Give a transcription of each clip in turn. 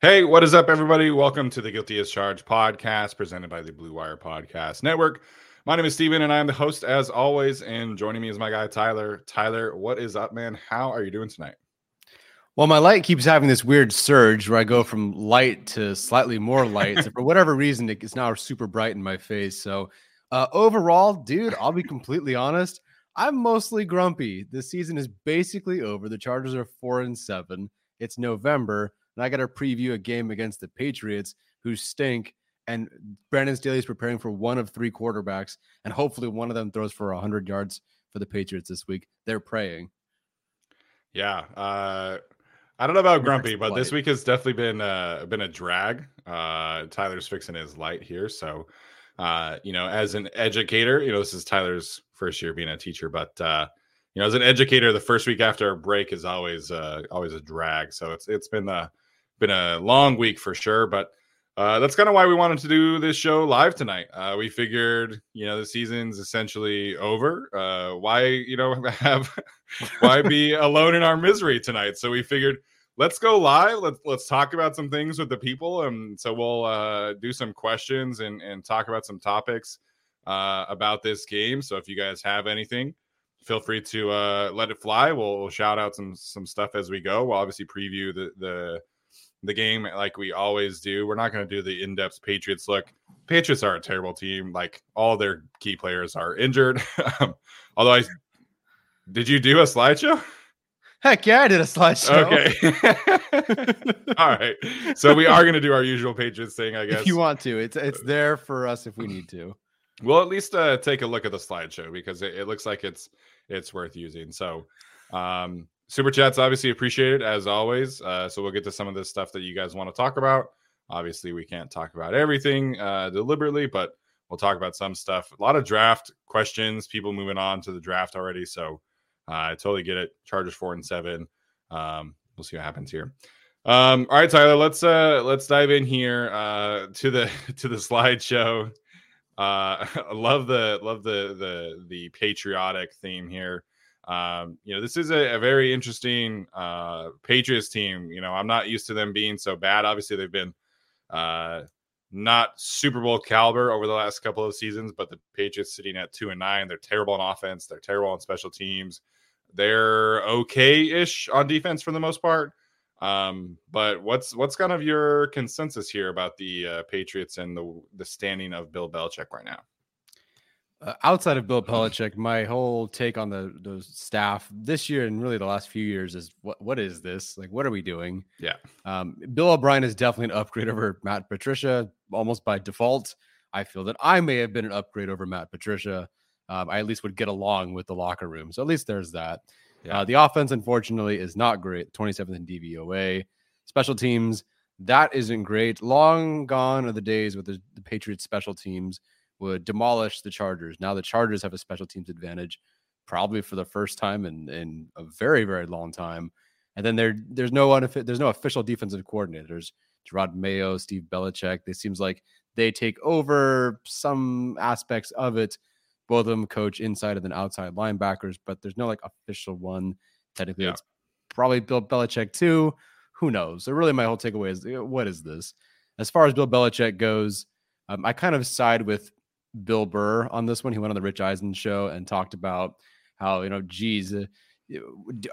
Hey, what is up, everybody? Welcome to the Guilty as Charged podcast presented by the Blue Wire Podcast Network. My name is Steven, and I am the host as always. And joining me is my guy, Tyler. Tyler, what is up, man? How are you doing tonight? Well, my light keeps having this weird surge where I go from light to slightly more light. so for whatever reason, it's now super bright in my face. So uh, overall, dude, I'll be completely honest. I'm mostly grumpy. The season is basically over. The Chargers are four and seven. It's November and I got to preview a game against the Patriots who stink. And Brandon Staley is preparing for one of three quarterbacks, and hopefully one of them throws for 100 yards for the Patriots this week. They're praying. Yeah. Uh, I don't know about Grumpy, but this week has definitely been uh, been a drag. Uh, Tyler's fixing his light here, so uh, you know, as an educator, you know, this is Tyler's first year being a teacher, but uh, you know, as an educator, the first week after a break is always uh, always a drag. So it's it's been a been a long week for sure, but uh, that's kind of why we wanted to do this show live tonight. Uh, we figured, you know, the season's essentially over. Uh, why, you know, have why be alone in our misery tonight? So we figured, let's go live. Let's let's talk about some things with the people, and so we'll uh, do some questions and and talk about some topics uh, about this game. So if you guys have anything, feel free to uh, let it fly. We'll, we'll shout out some some stuff as we go. We'll obviously preview the the the game like we always do. We're not going to do the in depth Patriots look. Patriots are a terrible team. Like all their key players are injured. Although I did you do a slideshow? Heck yeah, I did a slideshow. Okay. all right. So we are going to do our usual Patriots thing, I guess. If you want to, it's it's there for us if we need to. We'll at least uh, take a look at the slideshow because it, it looks like it's it's worth using. So, um, super chats obviously appreciated as always. Uh, so we'll get to some of this stuff that you guys want to talk about. Obviously, we can't talk about everything uh, deliberately, but we'll talk about some stuff. A lot of draft questions, people moving on to the draft already. So uh, I totally get it. Chargers four and seven. Um, we'll see what happens here. Um, all right, Tyler, let's uh, let's dive in here uh, to the to the slideshow. Uh, love the love the the the patriotic theme here. Um, you know, this is a, a very interesting uh, Patriots team. You know, I'm not used to them being so bad. Obviously, they've been uh, not Super Bowl caliber over the last couple of seasons, but the Patriots sitting at two and nine. They're terrible on offense. They're terrible on special teams. They're okay-ish on defense for the most part. Um, but what's what's kind of your consensus here about the uh, Patriots and the the standing of Bill Belichick right now? Uh, outside of Bill Belichick, my whole take on the the staff this year and really the last few years is what what is this? Like, what are we doing? Yeah. Um, Bill O'Brien is definitely an upgrade over Matt Patricia, almost by default. I feel that I may have been an upgrade over Matt Patricia. Um, I at least would get along with the locker room. So at least there's that. Yeah. Uh, the offense, unfortunately, is not great. 27th in DVOA. Special teams, that isn't great. Long gone are the days with the, the Patriots special teams would demolish the Chargers. Now the Chargers have a special teams advantage, probably for the first time in, in a very very long time. And then there there's no there's no official defensive coordinators. Gerard Mayo, Steve Belichick. It seems like they take over some aspects of it. Both of them coach inside and then outside linebackers, but there's no like official one. Technically, yeah. it's probably Bill Belichick too. Who knows? So really, my whole takeaway is what is this? As far as Bill Belichick goes, um, I kind of side with Bill Burr on this one. He went on the Rich Eisen show and talked about how, you know, geez, uh,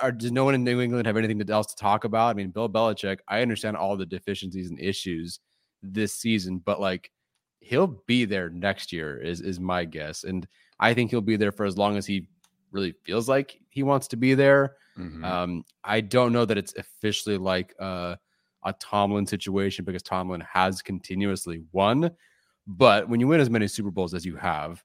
are, does no one in New England have anything else to talk about? I mean, Bill Belichick, I understand all the deficiencies and issues this season, but like he'll be there next year, is is my guess. And I think he'll be there for as long as he really feels like he wants to be there. Mm-hmm. Um, I don't know that it's officially like a Tomlin situation because Tomlin has continuously won. But when you win as many Super Bowls as you have,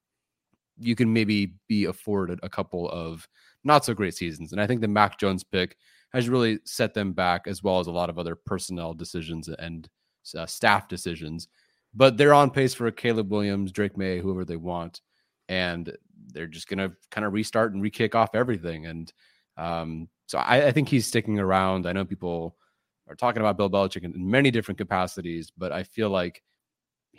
you can maybe be afforded a couple of not so great seasons. And I think the Mac Jones pick has really set them back, as well as a lot of other personnel decisions and uh, staff decisions. But they're on pace for a Caleb Williams, Drake Maye, whoever they want. And they're just going to kind of restart and re kick off everything. And um, so I, I, think he's sticking around. I know people are talking about Bill Belichick in many different capacities, but I feel like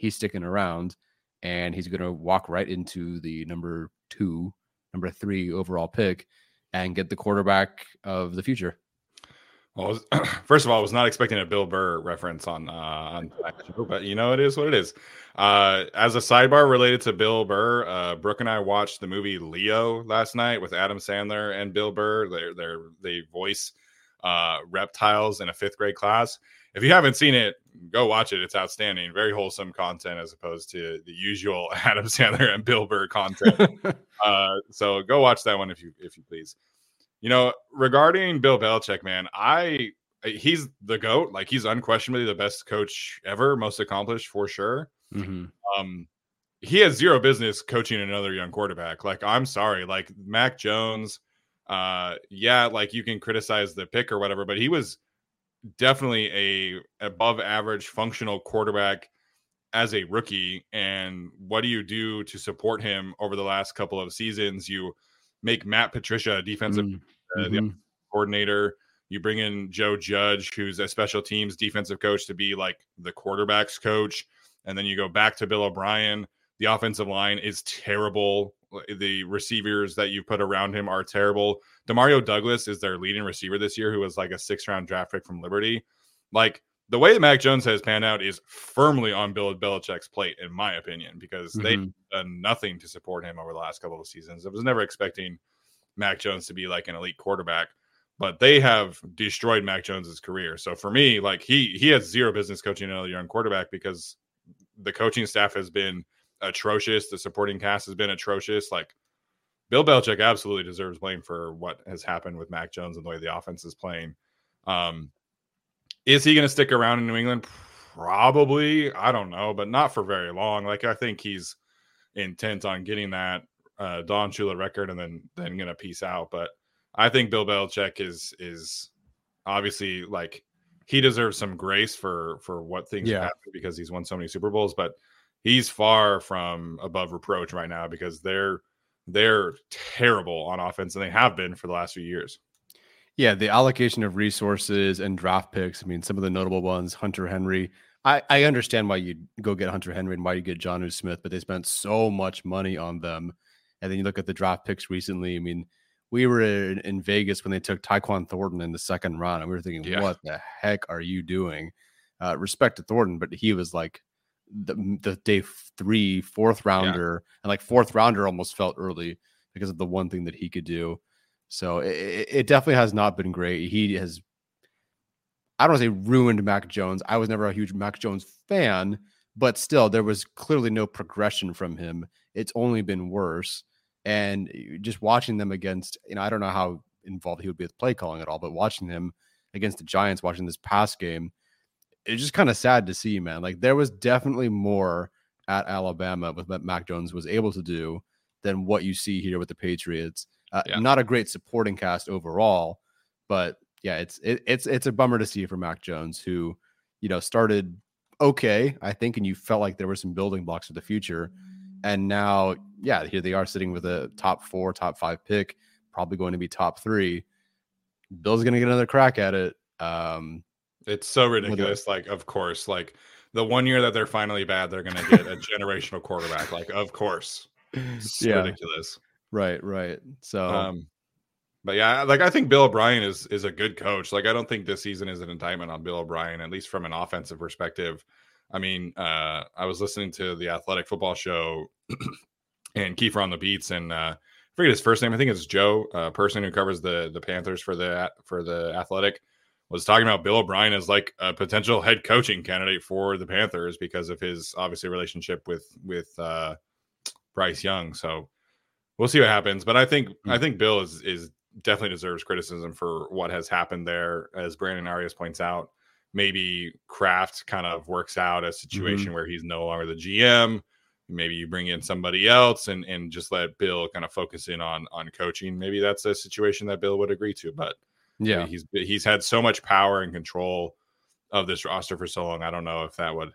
he's sticking around and he's going to walk right into the number two, number three overall pick and get the quarterback of the future. Well, first of all, I was not expecting a Bill Burr reference on uh, on, but you know it is what it is. Uh, as a sidebar related to Bill Burr, uh, Brooke and I watched the movie Leo last night with Adam Sandler and Bill Burr. They they they voice uh, reptiles in a fifth grade class, if you haven't seen it, go watch it. It's outstanding. Very wholesome content as opposed to the usual Adam Sandler and Bill Burr content. uh, so go watch that one if you if you please. You know, regarding Bill Belichick, man, I he's the goat. Like he's unquestionably the best coach ever, most accomplished for sure. Mm-hmm. Um, he has zero business coaching another young quarterback. Like I'm sorry, like Mac Jones. Uh, yeah, like you can criticize the pick or whatever, but he was definitely a above average functional quarterback as a rookie and what do you do to support him over the last couple of seasons? You make matt patricia defensive mm, uh, mm-hmm. coordinator. You bring in joe judge who's a special teams defensive coach to be like the quarterbacks coach and then you go back to bill o'brien. The offensive line is terrible the receivers that you put around him are terrible. Demario Douglas is their leading receiver this year, who was like a six round draft pick from Liberty. Like the way that Mac Jones has panned out is firmly on Bill Belichick's plate, in my opinion, because mm-hmm. they've done nothing to support him over the last couple of seasons. I was never expecting Mac Jones to be like an elite quarterback, but they have destroyed Mac Jones's career. So for me, like he he has zero business coaching another young quarterback because the coaching staff has been atrocious. The supporting cast has been atrocious. Like Bill Belichick absolutely deserves blame for what has happened with Mac Jones and the way the offense is playing. Um, is he going to stick around in New England? Probably. I don't know, but not for very long. Like I think he's intent on getting that uh, Don Shula record and then then going to peace out. But I think Bill Belichick is is obviously like he deserves some grace for for what things yeah. happen because he's won so many Super Bowls. But he's far from above reproach right now because they're they're terrible on offense and they have been for the last few years. Yeah, the allocation of resources and draft picks. I mean, some of the notable ones, Hunter Henry. I, I understand why you go get Hunter Henry and why you get Jonnu Smith, but they spent so much money on them. And then you look at the draft picks recently. I mean, we were in, in Vegas when they took Tyquan Thornton in the second round, and we were thinking, yeah. what the heck are you doing? Uh, respect to Thornton, but he was like the, the day three, fourth rounder, yeah. and like fourth rounder almost felt early because of the one thing that he could do. So it, it definitely has not been great. He has, I don't want to say ruined Mac Jones. I was never a huge Mac Jones fan, but still, there was clearly no progression from him. It's only been worse. And eh, just watching them against, you know, I don't know how involved he would be with play calling at all, but watching him against the Giants, watching this pass game, it's just kind of sad to see, man. Like there was definitely more at Alabama with what Mac Jones was able to do than what you see here with the Patriots. Uh, yeah. Not a great supporting cast overall, but yeah, it's it, it's it's a bummer to see for Mac Jones, who you know started okay, I think, and you felt like there were some building blocks for the future, and now yeah, here they are sitting with a top four, top five pick, probably going to be top three. Bill's going to get another crack at it. Um, it's so ridiculous. Like, of course, like the one year that they're finally bad, they're going to get a generational quarterback. Like, of course, it's yeah. ridiculous. Right, right. So, um, but yeah, like I think Bill O'Brien is is a good coach. Like, I don't think this season is an indictment on Bill O'Brien, at least from an offensive perspective. I mean, uh, I was listening to the Athletic Football Show and Kiefer on the beats, and uh, I forget his first name. I think it's Joe, a person who covers the the Panthers for the for the Athletic was talking about Bill O'Brien as like a potential head coaching candidate for the Panthers because of his obviously relationship with with uh, Bryce Young. So we'll see what happens. But I think mm-hmm. I think Bill is is definitely deserves criticism for what has happened there, as Brandon Arias points out. Maybe Kraft kind of works out a situation mm-hmm. where he's no longer the GM. Maybe you bring in somebody else and and just let Bill kind of focus in on on coaching. Maybe that's a situation that Bill would agree to, but yeah, I mean, he's he's had so much power and control of this roster for so long. I don't know if that would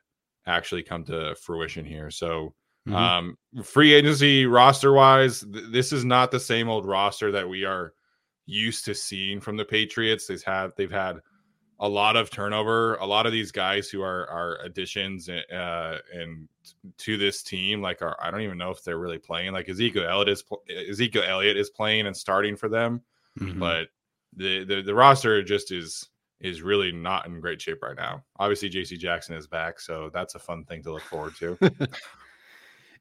actually come to fruition here. So, mm-hmm. um, free agency roster wise, th- this is not the same old roster that we are used to seeing from the Patriots. They've had they've had a lot of turnover. A lot of these guys who are are additions uh, and to this team, like are, I don't even know if they're really playing. Like Ezekiel Elliott is Ezekiel Elliott is playing and starting for them, mm-hmm. but the, the the roster just is is really not in great shape right now. Obviously, JC Jackson is back, so that's a fun thing to look forward to.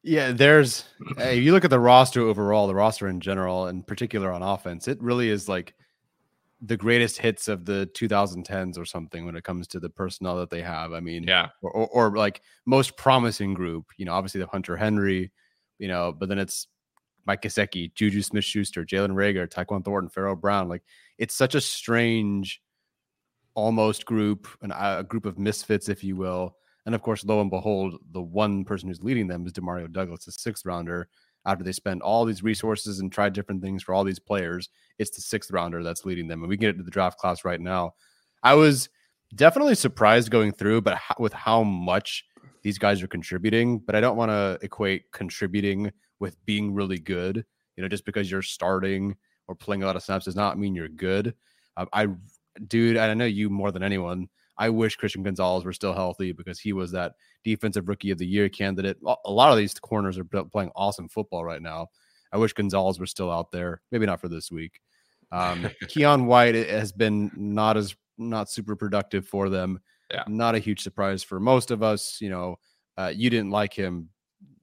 yeah, there's if you look at the roster overall, the roster in general, in particular on offense, it really is like the greatest hits of the 2010s or something when it comes to the personnel that they have. I mean, yeah, or, or, or like most promising group. You know, obviously the Hunter Henry, you know, but then it's Mike Gesicki, Juju Smith Schuster, Jalen Reagor, Tyquan Thornton, Pharaoh Brown. Like it's such a strange, almost group, an, uh, a group of misfits, if you will. And of course, lo and behold, the one person who's leading them is Demario Douglas, the sixth rounder. After they spend all these resources and try different things for all these players, it's the sixth rounder that's leading them. And we get into the draft class right now. I was definitely surprised going through, but with how much these guys are contributing. But I don't want to equate contributing with being really good. You know, just because you're starting or playing a lot of snaps does not mean you're good. Um, I, dude, I know you more than anyone. I wish Christian Gonzalez were still healthy because he was that defensive rookie of the year candidate. A lot of these corners are playing awesome football right now. I wish Gonzalez were still out there. Maybe not for this week. Um, Keion White has been not as not super productive for them. Yeah. Not a huge surprise for most of us. You know, uh, you didn't like him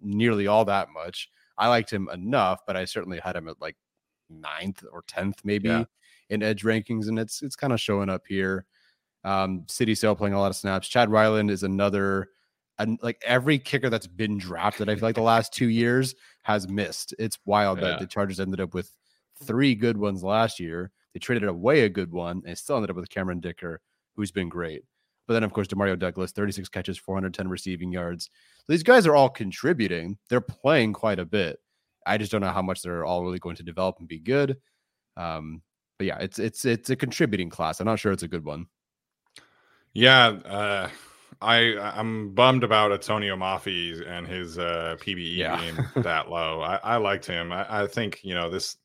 nearly all that much. I liked him enough, but I certainly had him at like ninth or tenth, maybe yeah. in edge rankings, and it's it's kind of showing up here. Um, Sidy Sow playing a lot of snaps. Chad Ryland is another, and like every kicker that's been drafted, I feel like the last two years has missed. It's wild yeah. that the Chargers ended up with three good ones last year. They traded away a good one and still ended up with Cameron Dicker, who's been great. But then, of course, Demario Douglas, 36 catches, 410 receiving yards. So these guys are all contributing. They're playing quite a bit. I just don't know how much they're all really going to develop and be good. Um, but yeah, it's it's it's a contributing class. I'm not sure it's a good one. Yeah, uh, I I'm bummed about Antonio Mafi and his uh, PBE yeah. being that low. I, I liked him. I, I think you know this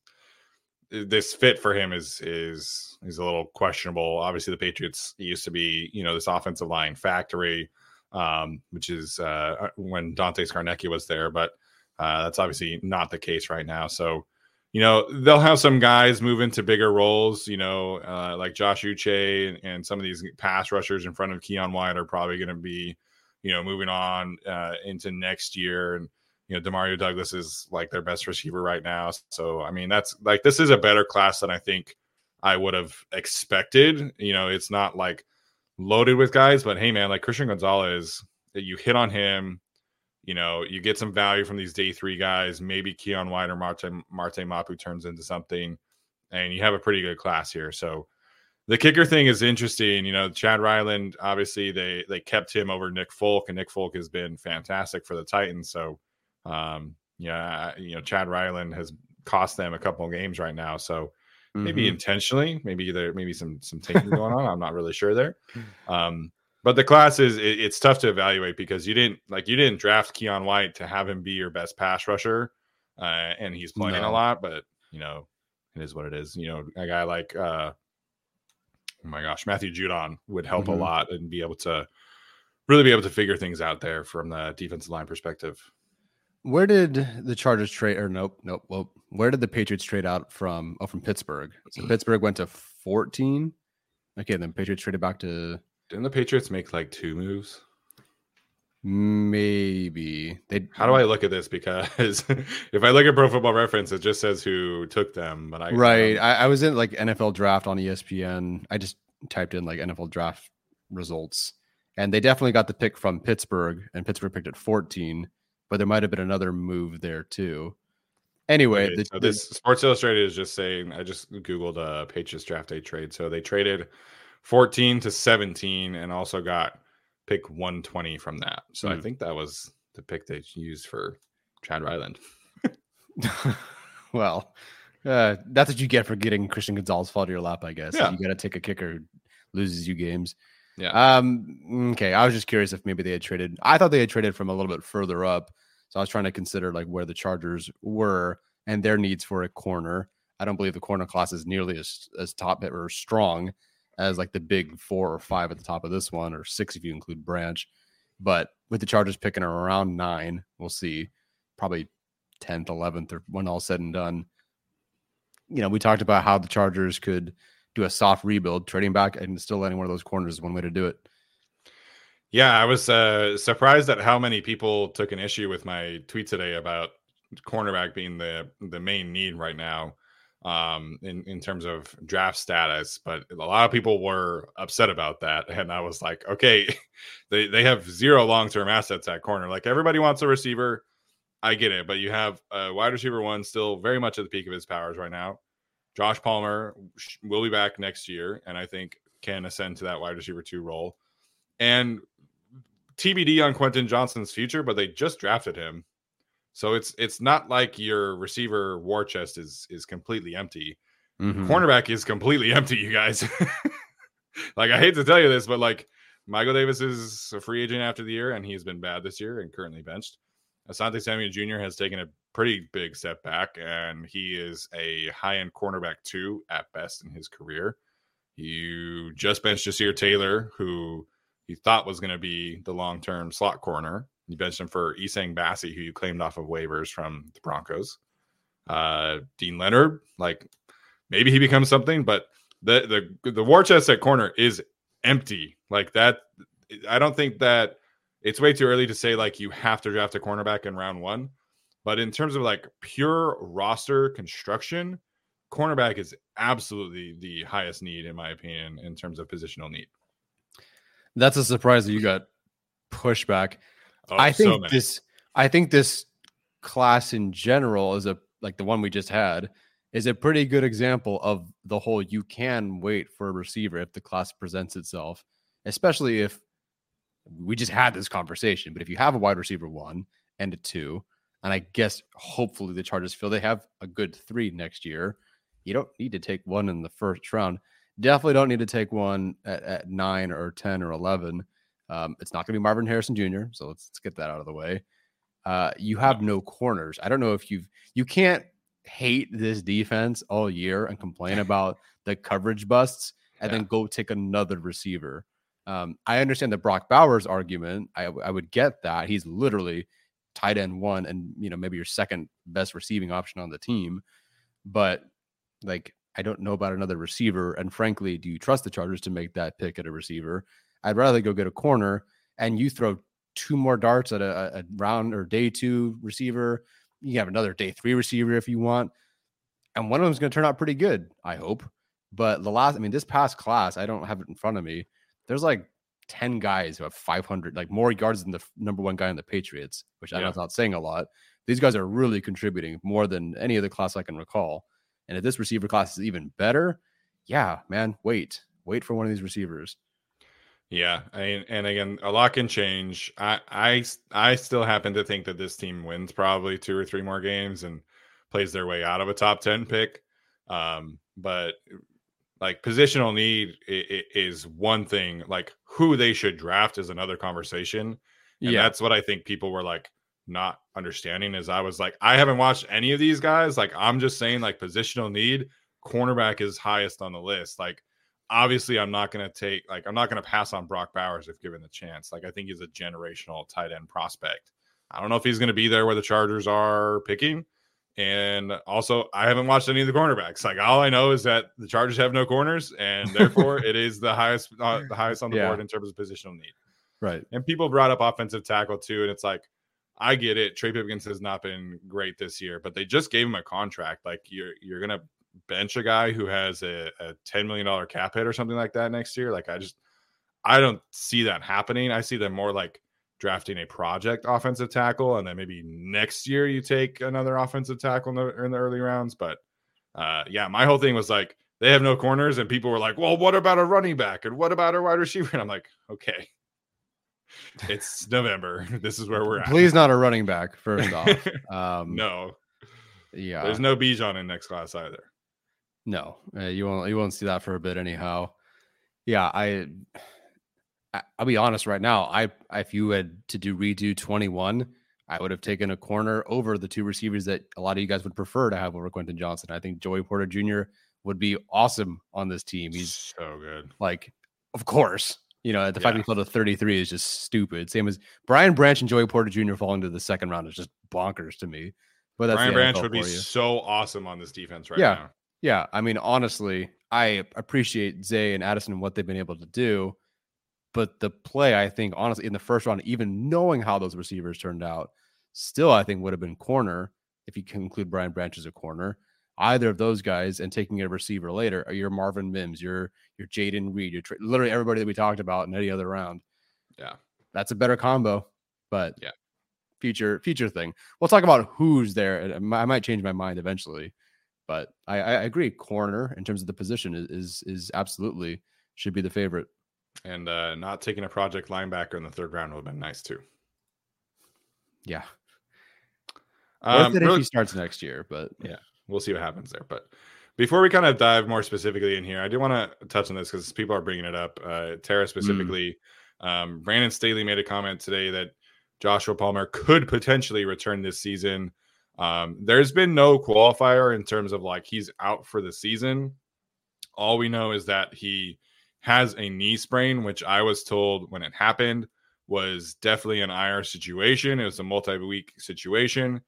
this fit for him is is is a little questionable. Obviously, the Patriots used to be you know this offensive line factory, um, which is uh, uh when Dante Scarnecchia was there, but uh, that's obviously not the case right now. So, you know, they'll have some guys move into bigger roles, you know, uh, like Josh Uche and, some of these pass rushers in front of Keion White are probably going to be, you know, moving on uh, into next year. And, you know, Demario Douglas is like their best receiver right now. So, I mean, that's like, this is a better class than I think I would have expected. You know, it's not like loaded with guys, but hey, man, like Christian Gonzalez, you hit on him. You know, you get some value from these day three guys. Maybe Keion White or Marte, Marte Mapu turns into something, and you have a pretty good class here. So, the kicker thing is interesting. You know, Chad Ryland, obviously they they kept him over Nick Folk, and Nick Folk has been fantastic for the Titans. So, um, yeah, you know, Chad Ryland has cost them a couple of games right now. So mm-hmm. maybe intentionally, maybe there maybe some some taking going on. I'm not really sure there. Um, but the class is it, it's tough to evaluate because you didn't like you didn't draft Keion White to have him be your best pass rusher, uh, and he's playing no. a lot. But you know, it is what it is. You know, a guy like uh, oh my gosh, Matthew Judon would help mm-hmm. a lot and be able to really be able to figure things out there from the defensive line perspective. Where did the Chargers trade? Or nope, nope. Well, where did the Patriots trade out from? Oh, from Pittsburgh. So mm. Pittsburgh went to 14. Okay, then Patriots traded back to. Didn't the Patriots make like two moves? Maybe they. How do I look at this? Because if I look at Pro Football Reference, it just says who took them. But I right, um, I, I was in like NFL Draft on ESPN. I just typed in like NFL Draft results, and they definitely got the pick from Pittsburgh, and Pittsburgh picked at 14. But there might have been another move there too. Anyway, okay, the, so this Sports Illustrated is just saying. I just googled uh, Patriots draft day trade. So they traded 14 to 17, and also got pick 120 from that. So mm. I hmm. think that was the pick they used for Chad Ryland. well, uh, that's what you get for getting Christian Gonzalez fall to your lap, I guess. Yeah. You got to take a kicker who loses you games. Yeah. Um. Okay. I was just curious if maybe they had traded. I thought they had traded from a little bit further up, so I was trying to consider like where the Chargers were and their needs for a corner. I don't believe the corner class is nearly as as top or strong as like the big four or five at the top of this one, or six if you include Branch. But with the Chargers picking around nine, we'll see probably 10th, 11th, or when all said and done. You know, we talked about how the Chargers could do a soft rebuild, trading back and still letting one of those corners is one way to do it. Yeah, I was uh, surprised at how many people took an issue with my tweet today about cornerback being the the main need right now um, in in terms of draft status. But a lot of people were upset about that, and I was like, okay, they they have zero long term assets at corner. Like everybody wants a receiver. I get it, but you have a wide receiver one still very much at the peak of his powers right now. Josh Palmer will be back next year, and I think can ascend to that wide receiver two role. And TBD on Quentin Johnston's future, but they just drafted him. So it's it's not like your receiver war chest is is completely empty. Mm-hmm. Cornerback is completely empty, you guys. like I hate to tell you this, but like Michael Davis is a free agent after the year, and he's been bad this year and currently benched. Asante Samuel Jr. has taken a pretty big setback, and he is a high end cornerback two at best in his career. You just benched Ja'Sir Taylor, who you thought was going to be the long term slot corner. You benched him for Essang Bassey, who you claimed off of waivers from the Broncos. Uh, Deane Leonard, like maybe he becomes something, but the the the war chest at corner is empty. Like that, I don't think that it's way too early to say like you have to draft a cornerback in round one. But in terms of like pure roster construction, cornerback is absolutely the highest need, in my opinion, in terms of positional need. That's a surprise that you got pushback. Oh, I think so this I think this class in general is a like the one we just had is a pretty good example of the whole you can wait for a receiver if the class presents itself, especially if we just had this conversation. But if you have a wide receiver one and a two, and I guess hopefully the Chargers feel they have a good three next year, you don't need to take one in the first round. Definitely don't need to take one at, at nine or 10 or 11. Um, it's not going to be Marvin Harrison Jr., so let's, let's get that out of the way. Uh, you have no corners. I don't know if you've you can't hate this defense all year and complain about the coverage busts and yeah. then go take another receiver. Um, I understand the Brock Bowers argument. I, I would get that he's literally tight end one and you know maybe your second best receiving option on the team, but like I don't know about another receiver. And frankly, do you trust the Chargers to make that pick at a receiver? I'd rather go get a corner and you throw two more darts at a, a round or day two receiver. You have another day three receiver if you want. And one of them is going to turn out pretty good, I hope. But the last, I mean, this past class, I don't have it in front of me. There's like 10 guys who have 500, like more yards than the number one guy in the Patriots, which yeah. I know it's not saying a lot. These guys are really contributing more than any other class I can recall. And if this receiver class is even better, yeah, man, wait, wait for one of these receivers. Yeah, I, and again, a lot can change. I, I, I still happen to think that this team wins probably two or three more games and plays their way out of a top ten pick. Um, but like positional need is one thing. Like who they should draft is another conversation. And yeah. that's what I think people were like not understanding. Is I was like, I haven't watched any of these guys. Like I'm just saying, like positional need, cornerback is highest on the list. Like obviously I'm not going to take like I'm not going to pass on Brock Bowers if given the chance. Like I think he's a generational tight end prospect. I don't know if he's going to be there where the Chargers are picking. And also, I haven't watched any of the cornerbacks. Like all I know is that the Chargers have no corners, and therefore it is the highest, uh, the highest on the yeah. board in terms of positional need. Right. And people brought up offensive tackle too, and it's like I get it. Trey Pipkins has not been great this year, but they just gave him a contract. Like you're you're gonna bench a guy who has a, a $10 million cap hit or something like that next year. Like, I just, I don't see that happening. I see them more like drafting a project offensive tackle, and then maybe next year you take another offensive tackle in the, in the early rounds. But uh, yeah, my whole thing was like, they have no corners, and people were like, well, what about a running back? And what about a wide receiver? And I'm like, okay. It's November. This is where we're at. Please not a running back, first off. Um, no. Yeah. There's no Bijan in next class either. No, uh, you won't. You won't see that for a bit, anyhow. Yeah, I. I'll be honest right now. I if you had to do redo twenty one, I would have taken a corner over the two receivers that a lot of you guys would prefer to have over Quentin Johnston. I think Joey Porter Jr. would be awesome on this team. He's so good. Like, of course, you know the yeah. fact he fell to thirty three is just stupid. Same as Brian Branch and Joey Porter Jr. falling to the second round is just bonkers to me. But Brian Branch would be so awesome on this defense right yeah. now. Yeah, I mean, honestly, I appreciate Zay and Addison and what they've been able to do, but the play, I think, honestly, in the first round, even knowing how those receivers turned out, still, I think would have been corner if you can include Brian Branch as a corner. Either of those guys and taking a receiver later, or your Marvin Mims, your your Jayden Reed, your tra- literally everybody that we talked about in any other round. Yeah, that's a better combo. But yeah, future future thing. We'll talk about who's there. Um, I might change my mind eventually. But I, I agree, corner in terms of the position is is, is absolutely should be the favorite. And uh, not taking a project linebacker in the third round would have been nice too. Yeah. Um, really, if he starts next year, but yeah, we'll see what happens there. But before we kind of dive more specifically in here, I do want to touch on this because people are bringing it up. Uh, Tara mm. specifically, mm. um, Brandon Staley made a comment today that Joshua Palmer could potentially return this season. Um, there's been no qualifier in terms of like he's out for the season. All we know is that he has a knee sprain, which I was told when it happened was definitely an IR situation. It was a multi week situation.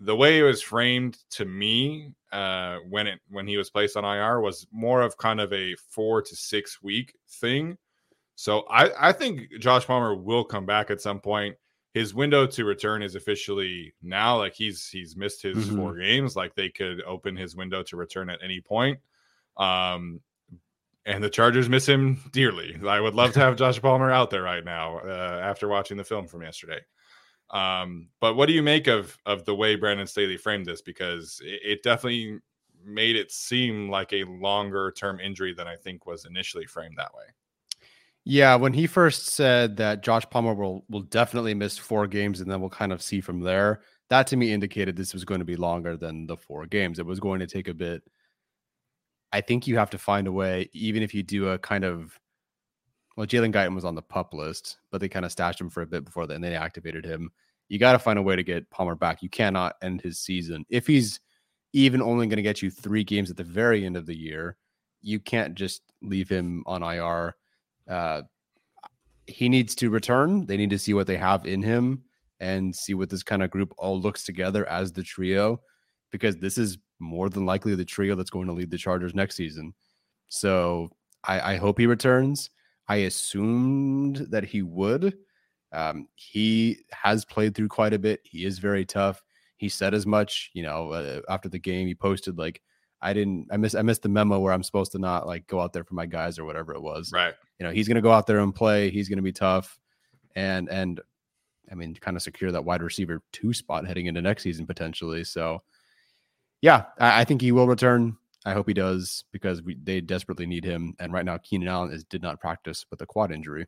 The way it was framed to me uh, when it when he was placed on IR was more of kind of a four to six week thing. So I, I think Josh Palmer will come back at some point his window to return is officially now. Like he's he's missed his mm-hmm. four games. Like they could open his window to return at any point. Um, and the Chargers miss him dearly. I would love to have Josh Palmer out there right now uh, after watching the film from yesterday. Um, but what do you make of of the way Brandon Staley framed this? Because it, it definitely made it seem like a longer term injury than I think was initially framed that way. Yeah, when he first said that Josh Palmer will will definitely miss four games and then we'll kind of see from there, that to me indicated this was going to be longer than the four games. It was going to take a bit. I think you have to find a way, even if you do a kind of well, Jalen Guyton was on the pup list, but they kind of stashed him for a bit before then. They activated him. You got to find a way to get Palmer back. You cannot end his season if he's even only going to get you three games at the very end of the year. You can't just leave him on IR uh, he needs to return. They need to see what they have in him and see what this kind of group all looks together as the trio, because this is more than likely the trio that's going to lead the Chargers next season. So I, I hope he returns. I assumed that he would. Um, he has played through quite a bit. He is very tough. He said as much, you know, uh, after the game. He posted like, "I didn't, I missed, I missed the memo where I'm supposed to not like go out there for my guys or whatever it was." Right. You know, he's going to go out there and play. He's going to be tough, and and I mean, kind of secure that wide receiver two spot heading into next season potentially. So, yeah, I, I think he will return. I hope he does because we, they desperately need him. And right now, Keenan Allen is did not practice with a quad injury.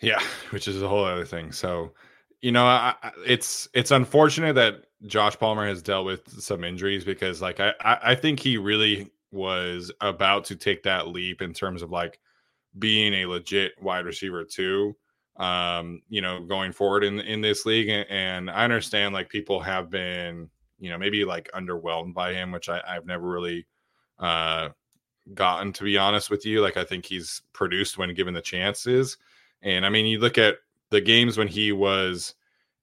Yeah, which is a whole other thing. So, you know, I, it's it's unfortunate that Josh Palmer has dealt with some injuries because, like, I I think he really was about to take that leap in terms of like being a legit wide receiver too. Um, you know, going forward in in this league, and I understand like people have been, you know, maybe like underwhelmed by him, which I, I've never really uh gotten to be honest with you. Like, I think he's produced when given the chances and I mean, you look at the games when he was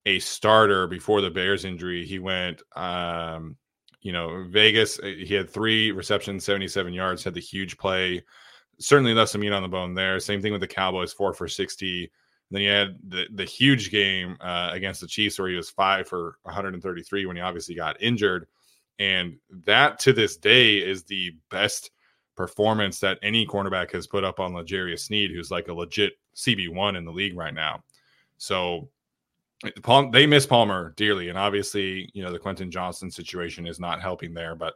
a starter before the Bears injury, he went, um, you know, Vegas, uh, he had three receptions, 77 yards, had the huge play. Certainly left some meat on the bone there. Same thing with the Cowboys, four for 60. Then he had the, the huge game uh, against the Chiefs where he was five for 133 when he obviously got injured. And that to this day is the best performance that any cornerback has put up on L'Jarius Sneed, who's like a legit CB1 in the league right now. So Palm, they miss Palmer dearly. And obviously, you know, the Quentin Johnston situation is not helping there. But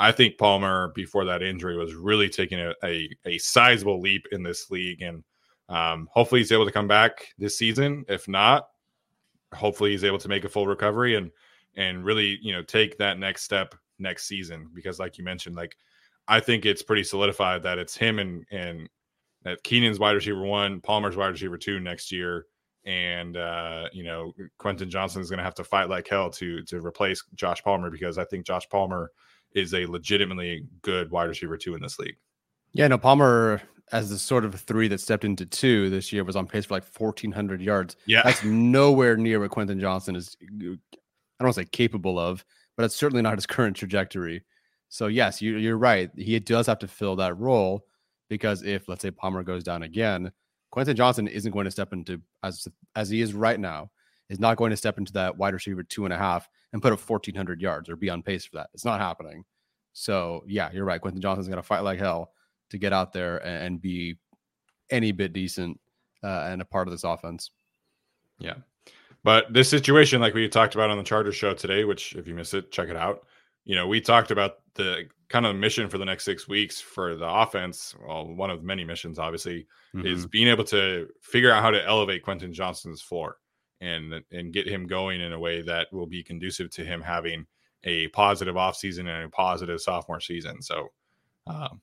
I think Palmer, before that injury, was really taking a, a, a sizable leap in this league. And um, hopefully he's able to come back this season. If not, hopefully he's able to make a full recovery and and really, you know, take that next step next season. Because like you mentioned, like I think it's pretty solidified that it's him and and that Keenan's wide receiver one, Palmer's wide receiver two next year, and uh, you know Quentin Johnston is going to have to fight like hell to to replace Josh Palmer because I think Josh Palmer is a legitimately good wide receiver two in this league. Yeah, no, Palmer as the sort of three that stepped into two this year was on pace for like 1,400 yards. Yeah, that's nowhere near what Quentin Johnston is. I don't want to say capable of, but it's certainly not his current trajectory. So yes, you, you're right. He does have to fill that role because if let's say Palmer goes down again, Quentin Johnston isn't going to step into as as he is right now, is not going to step into that wide receiver two and a half and put up 1400 yards or be on pace for that. It's not happening. So yeah, you're right. Quentin Johnston's going to fight like hell to get out there and, be any bit decent uh, and a part of this offense. Yeah. But this situation, like we talked about on the Chargers show today, which if you miss it, check it out you know, we talked about the kind of mission for the next six weeks for the offense. Well, one of many missions, obviously, mm-hmm. is being able to figure out how to elevate Quentin Johnston's floor and and get him going in a way that will be conducive to him having a positive offseason and a positive sophomore season. So um,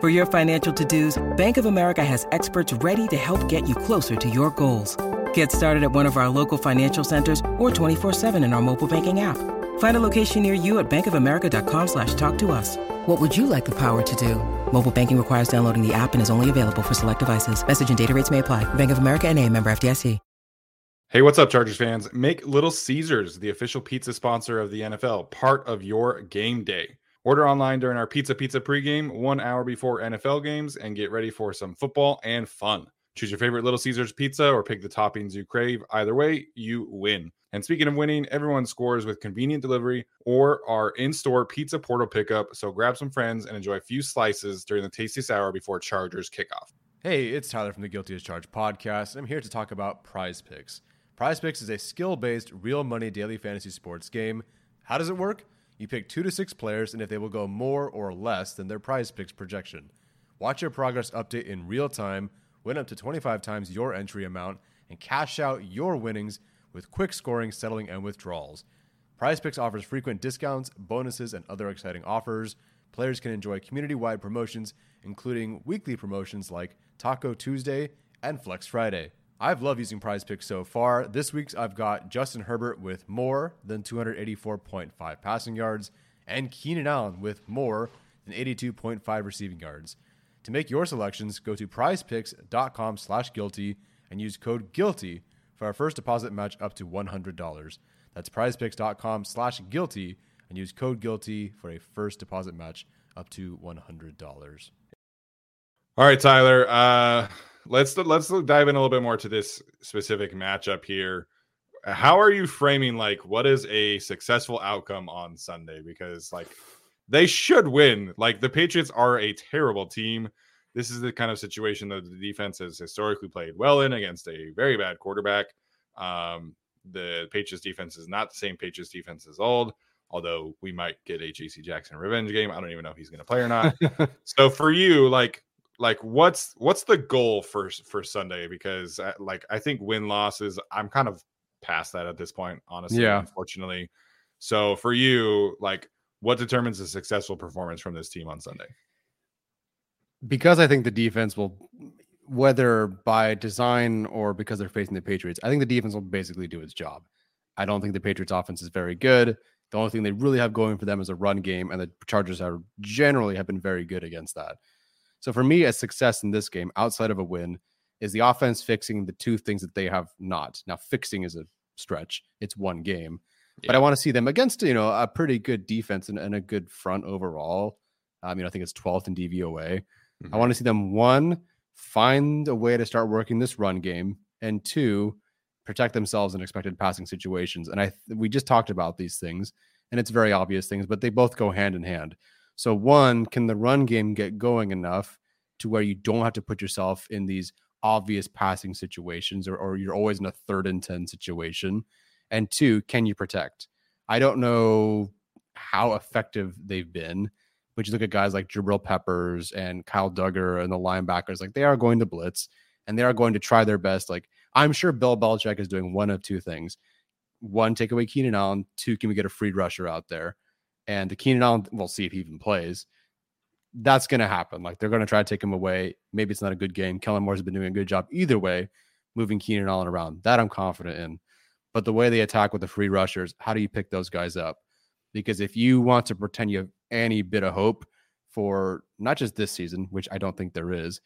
For your financial to-dos, Bank of America has experts ready to help get you closer to your goals. Get started at one of our local financial centers or 24-7 in our mobile banking app. Find a location near you at bankofamerica.com slash talk to us. What would you like the power to do? Mobile banking requires downloading the app and is only available for select devices. Message and data rates may apply. Bank of America and a member FDIC. Hey, what's up, Chargers fans? Make Little Caesars the official pizza sponsor of the NFL part of your game day. Order online during our Pizza Pizza pregame, one hour before NFL games, and get ready for some football and fun. Choose your favorite Little Caesars pizza or pick the toppings you crave. Either way, you win. And speaking of winning, everyone scores with convenient delivery or our in store pizza portal pickup. So grab some friends and enjoy a few slices during the tastiest hour before Chargers kickoff. Hey, it's Tyler from the Guilty as Charged podcast. I'm here to talk about Prize Picks. Prize Picks is a skill based, real money daily fantasy sports game. How does it work? You pick two to six players, and if they will go more or less than their Prize Picks projection. Watch your progress update in real time win up to 25 times your entry amount, and cash out your winnings with quick scoring, settling, and withdrawals. Prize Picks offers frequent discounts, bonuses, and other exciting offers. Players can enjoy community wide promotions, including weekly promotions like Taco Tuesday and Flex Friday. I've loved using Prize Picks so far. This week's I've got Justin Herbert with more than 284.5 passing yards and Keenan Allen with more than 82.5 receiving yards. To make your selections, go to prizepicks.com slash guilty and use code GUILTY for our first deposit match up to $100. That's prizepicks.com slash guilty and use code GUILTY for a first deposit match up to $100. All right, Tyler. Uh, let's let's dive in a little bit more to this specific matchup here. How are you framing like what is a successful outcome on Sunday? Because like they should win. Like the Patriots are a terrible team. This is the kind of situation that the defense has historically played well in against a very bad quarterback. Um, the Patriots defense is not the same Patriots defense as old, although we might get a JC Jackson revenge game. I don't even know if he's going to play or not. so for you, like, like what's what's the goal for for Sunday? Because I, uh, like I think win losses, I'm kind of past that at this point, honestly. Yeah. Unfortunately. So for you, like what determines a successful performance from this team on Sunday? Because I think the defense will, whether by design or because they're facing the Patriots, I think the defense will basically do its job. I don't think the Patriots offense is very good. The only thing they really have going for them is a run game, and the Chargers are generally have been very good against that. So for me, a success in this game, outside of a win, is the offense fixing the two things that they have not. Now, fixing is a stretch. It's one game. But I want to see them against you know a pretty good defense and, and a good front overall. I mean, I think it's 12th in DVOA. Mm-hmm. I want to see them one find a way to start working this run game, and two protect themselves in expected passing situations. And I we just talked about these things, and it's very obvious things, but they both go hand in hand. So one, can the run game get going enough to where you don't have to put yourself in these obvious passing situations, or, or you're always in a third and ten situation? And two, can you protect? I don't know how effective they've been, but you look at guys like Jabril Peppers and Kyle Dugger and the linebackers, like they are going to blitz and they are going to try their best. Like I'm sure Bill Belichick is doing one of two things. One, take away Keenan Allen. Two, can we get a free rusher out there? And the Keenan Allen, we'll see if he even plays. That's going to happen. Like they're going to try to take him away. Maybe it's not a good game. Kellen Moore's been doing a good job either way, moving Keenan Allen around. That I'm confident in. But the way they attack with the free rushers, how do you pick those guys up? Because if you want to pretend you have any bit of hope for not just this season, which I don't think there is,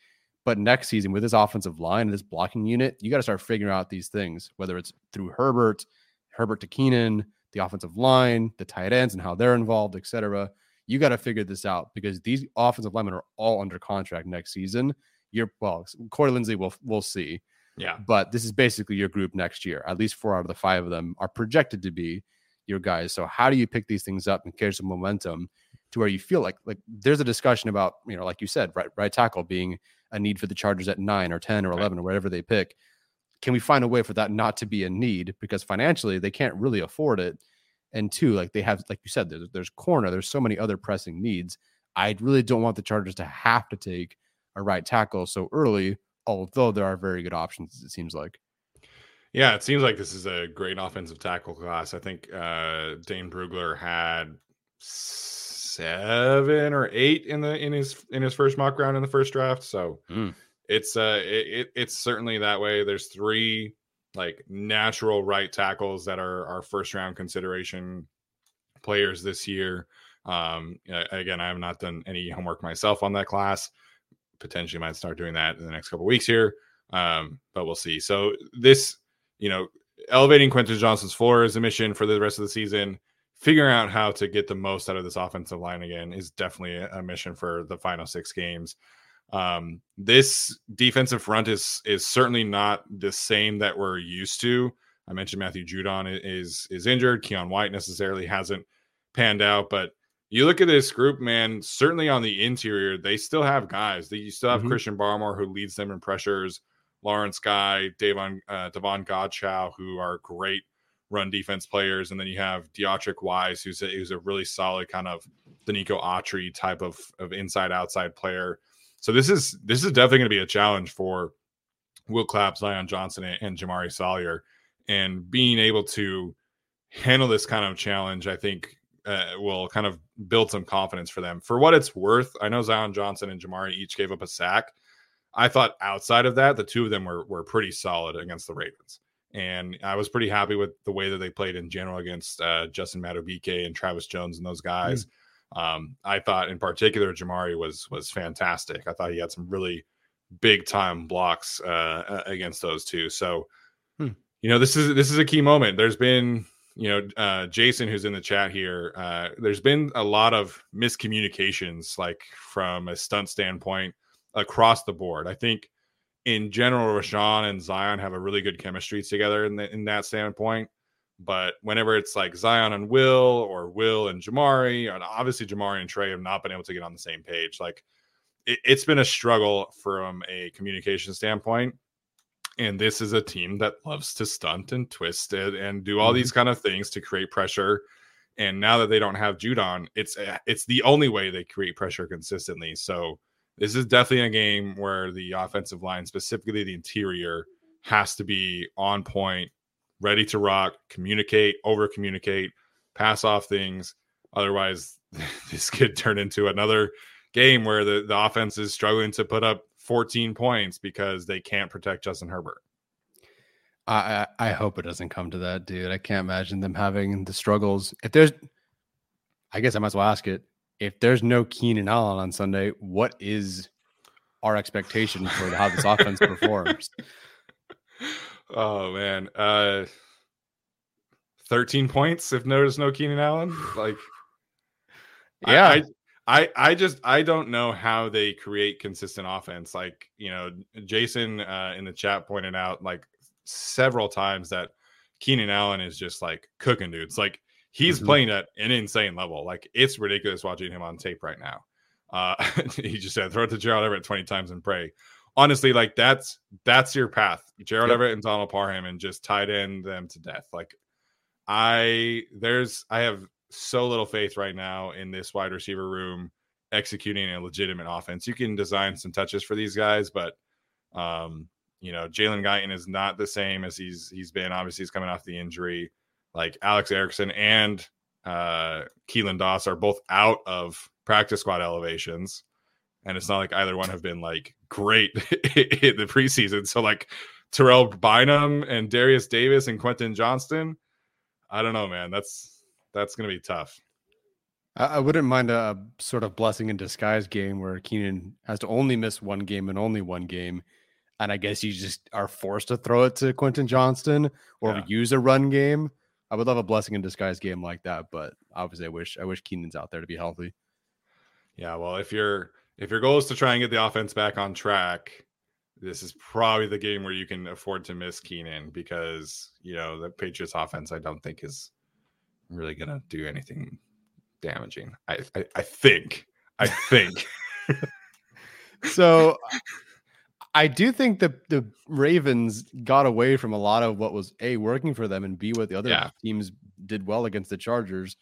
but next season with this offensive line and this blocking unit, you got to start figuring out these things, whether it's through Herbert, Herbert to Keenan, the offensive line, the tight ends, and how they're involved, etc. You got to figure this out because these offensive linemen are all under contract next season. You're well, Corey Linsley will we'll see. Yeah. But this is basically your group next year. At least four out of the five of them are projected to be your guys. So how do you pick these things up and carry some momentum to where you feel like like there's a discussion about, you know, like you said, right, right tackle being a need for the Chargers at nine or 10 or 11 right. or whatever they pick. Can we find a way for that not to be a need? Because financially they can't really afford it. And two, like they have, like you said, there's, there's corner, there's so many other pressing needs. I really don't want the Chargers to have to take a right tackle so early although there are very good options, it seems like. Yeah, it seems like this is a great offensive tackle class. I think uh, Dane Brugler had seven or eight in the in his in his first mock round in the first draft. So mm. It's uh it, it's certainly that way. There's three like natural right tackles that are our first round consideration players this year. Um, again, I have not done any homework myself on that class potentially might start doing that in the next couple weeks here. Um, but we'll see. So this, you know, elevating Quentin Johnston's floor is a mission for the rest of the season. figuring out how to get the most out of this offensive line again is definitely a mission for the final six games. Um, this defensive front is is certainly not the same that we're used to. I mentioned Matthew Judon is is injured. Keion White necessarily hasn't panned out, but you look at this group, man. Certainly on the interior, they still have guys. They, you still have mm-hmm. Christian Barmore who leads them in pressures. Lawrence Guy, Davon uh, Davon Godchaux, who are great run defense players, and then you have Deatrich Wise, who's a, who's a really solid kind of Denico Autry type of of inside outside player. So this is this is definitely going to be a challenge for Will Clapp, Zion Johnson, and, and Jamaree Salyer, and being able to handle this kind of challenge, I think uh, will kind of build some confidence for them. For what it's worth, I know Zion Johnson and Jamaree each gave up a sack. I thought outside of that, the two of them were were pretty solid against the Ravens and I was pretty happy with the way that they played in general against uh, Justin Madubuike and Travis Jones and those guys. Mm. Um, I thought, in particular, Jamaree was was fantastic. I thought he had some really big time blocks uh, against those two. So, hmm. you know, this is this is a key moment. There's been, you know, uh, Jason who's in the chat here. Uh, there's been a lot of miscommunications, like from a stunt standpoint, across the board. I think in general, Rashawn and Zion have a really good chemistry together in, the, in that standpoint. But whenever it's like Zion and Will or Will and Jamaree, and obviously Jamaree and Trey have not been able to get on the same page. Like it, it's been a struggle from a communication standpoint. And this is a team that loves to stunt and twist it and do all mm-hmm. these kind of things to create pressure. And now that they don't have Judon, it's it's the only way they create pressure consistently. So this is definitely a game where the offensive line, specifically the interior, has to be on point, ready to rock, communicate, over communicate, pass off things. Otherwise, this could turn into another game where the, the offense is struggling to put up 14 points because they can't protect Justin Herbert. I I hope it doesn't come to that, dude. I can't imagine them having the struggles. If there's, I guess I might as well ask it if there's no Keenan Allen on Sunday, what is our expectation for how this offense performs? Oh man, uh, thirteen points if there's no Keenan Allen. Like, yeah, I, I, I just I don't know how they create consistent offense. Like you know, Jason uh, in the chat pointed out like several times that Keenan Allen is just like cooking dudes. Like he's mm-hmm. playing at an insane level. Like it's ridiculous watching him on tape right now. Uh, he just said throw it to Gerald Everett 20 times and pray. Honestly, like that's that's your path. Gerald yep. Everett and Donald Parham and just tied in them to death. Like I there's I have so little faith right now in this wide receiver room executing a legitimate offense. You can design some touches for these guys, but um, you know, Jalen Guyton is not the same as he's he's been. Obviously, he's coming off the injury like Alex Erickson and uh, Keelan Doss are both out of practice squad elevations. And it's not like either one have been like great in the preseason. So like Terrell Bynum and Darius Davis and Quentin Johnston, I don't know, man. That's that's gonna be tough. I wouldn't mind a sort of blessing in disguise game where Keenan has to only miss one game and only one game. And I guess you just are forced to throw it to Quentin Johnston or yeah. use a run game. I would love a blessing in disguise game like that, but obviously I wish I wish Keenan's out there to be healthy. Yeah, well, if your if your goal is to try and get the offense back on track, this is probably the game where you can afford to miss Keenan because you know the Patriots offense I don't think is really gonna do anything damaging. I I, I think. I think. so I do think that the Ravens got away from a lot of what was a working for them and b what the other yeah. teams did well against the Chargers.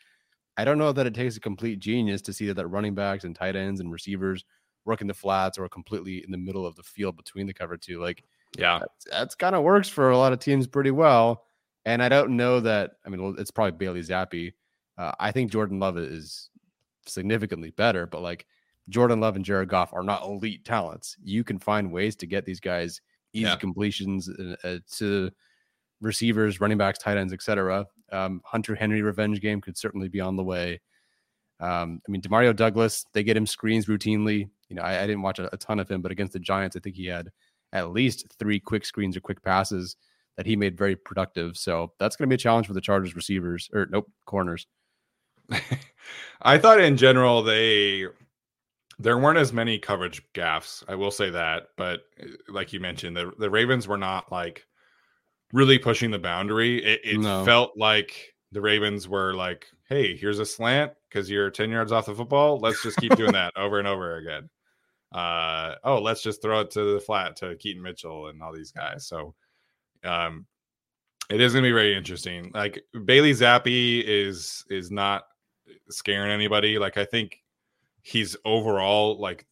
I don't know that it takes a complete genius to see that, that running backs and tight ends and receivers working the flats or completely in the middle of the field between the cover two. Like, yeah, that's, that's kind of works for a lot of teams pretty well. And I don't know that. I mean, well, it's probably Bailey Zappe. Uh, I think Jordan Love is significantly better, but like Jordan Love and Jared Goff are not elite talents. You can find ways to get these guys easy yeah. completions uh, uh, to receivers, running backs, tight ends, etc. Um, Hunter Henry revenge game could certainly be on the way. Um, I mean, Demario Douglas, they get him screens routinely. You know, I, I didn't watch a, a, ton of him, but against the Giants, I think he had at least three quick screens or quick passes that he made very productive. So that's going to be a challenge for the Chargers receivers or nope corners. I thought in general they there weren't as many coverage gaffs. I will say that, but uh, like you mentioned, the the Ravens were not like really pushing the boundary. It, it no. felt like the Ravens were like, "Hey, here's a slant because you're ten yards off the football. Let's just keep doing that over and over again." Uh, oh, let's just throw it to the flat to Keaton Mitchell and all these guys. So, um, it is going to be very interesting. Like Bailey Zappe is is not scaring anybody. Like I think he's overall like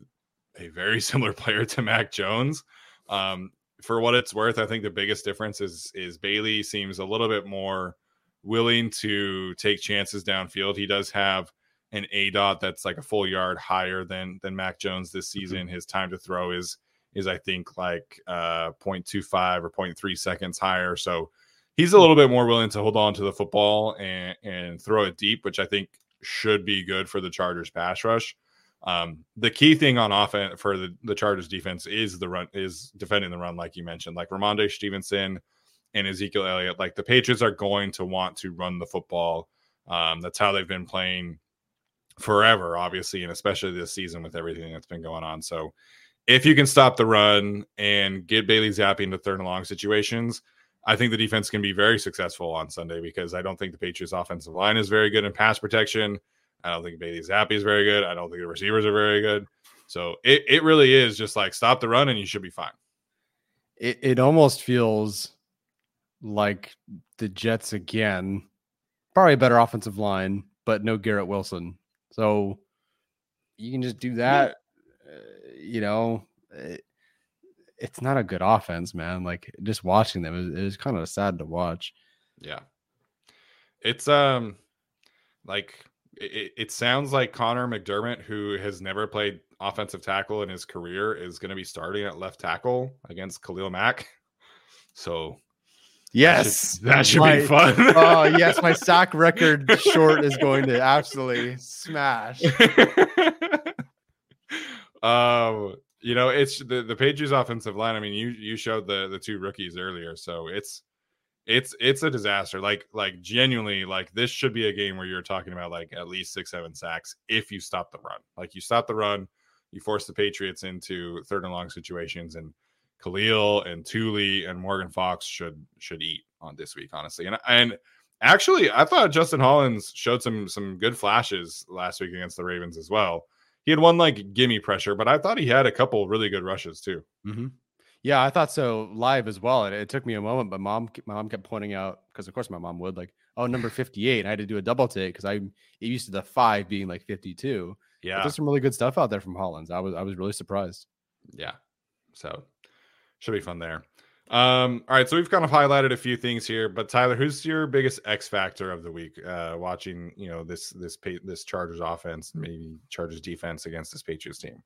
a very similar player to Mac Jones. Um, for what it's worth, I think the biggest difference is is Bailey seems a little bit more willing to take chances downfield. He does have an A dot that's like a full yard higher than than Mac Jones this mm-hmm. season. His time to throw is is I think like uh 0.25 or 0.3 seconds higher. So he's a little bit more willing to hold on to the football and and throw it deep, which I think should be good for the Chargers pass rush. Um, the key thing on offense for the, the Chargers defense is the run is defending the run, like you mentioned, like Rhamondre Stevenson and Ezekiel Elliott. Like the Patriots are going to want to run the football. Um, that's how they've been playing forever, obviously, and especially this season with everything that's been going on. So if you can stop the run and get Bailey Zappe into third and long situations, I think the defense can be very successful on Sunday because I don't think the Patriots offensive line is very good in pass protection. I don't think Bailey Zappe is very good. I don't think the receivers are very good. So it, it really is just like stop the run and you should be fine. It, it almost feels like the Jets again, probably a better offensive line, but no Garrett Wilson. So you can just do that. Yeah. Uh, you know, it, it's not a good offense, man. Like just watching them, it, it kind of sad to watch. Yeah, it's um, like it, it sounds like Connor McDermott, who has never played offensive tackle in his career, is going to be starting at left tackle against Khalil Mack. So Yes, that should, that should my, be fun. oh yes, my sack record short is going to absolutely smash. um, you know, it's the the Patriots offensive line. I mean, you you showed the the two rookies earlier, so it's it's it's a disaster. Like like genuinely, like this should be a game where you're talking about like at least six seven sacks if you stop the run. Like you stop the run, you force the Patriots into third and long situations, and Khalil and Tuli and Morgan Fox should should eat on this week, honestly. And and actually, I thought Justin Hollins showed some some good flashes last week against the Ravens as well he had one like gimme pressure, but I thought he had a couple really good rushes too. Mm-hmm. Yeah, I thought so live as well. It, it took me a moment, but mom, my mom kept pointing out because of course my mom would like, oh, number fifty-eight. I had to do a double take because I used to the five being like fifty-two. Yeah, but there's some really good stuff out there from Hollins. I was I was really surprised. Yeah, so should be fun there. Um, all right, so we've kind of highlighted a few things here, but Tyler, who's your biggest X factor of the week? Uh, watching, you know, this this this Chargers offense, maybe Chargers defense against this Patriots team.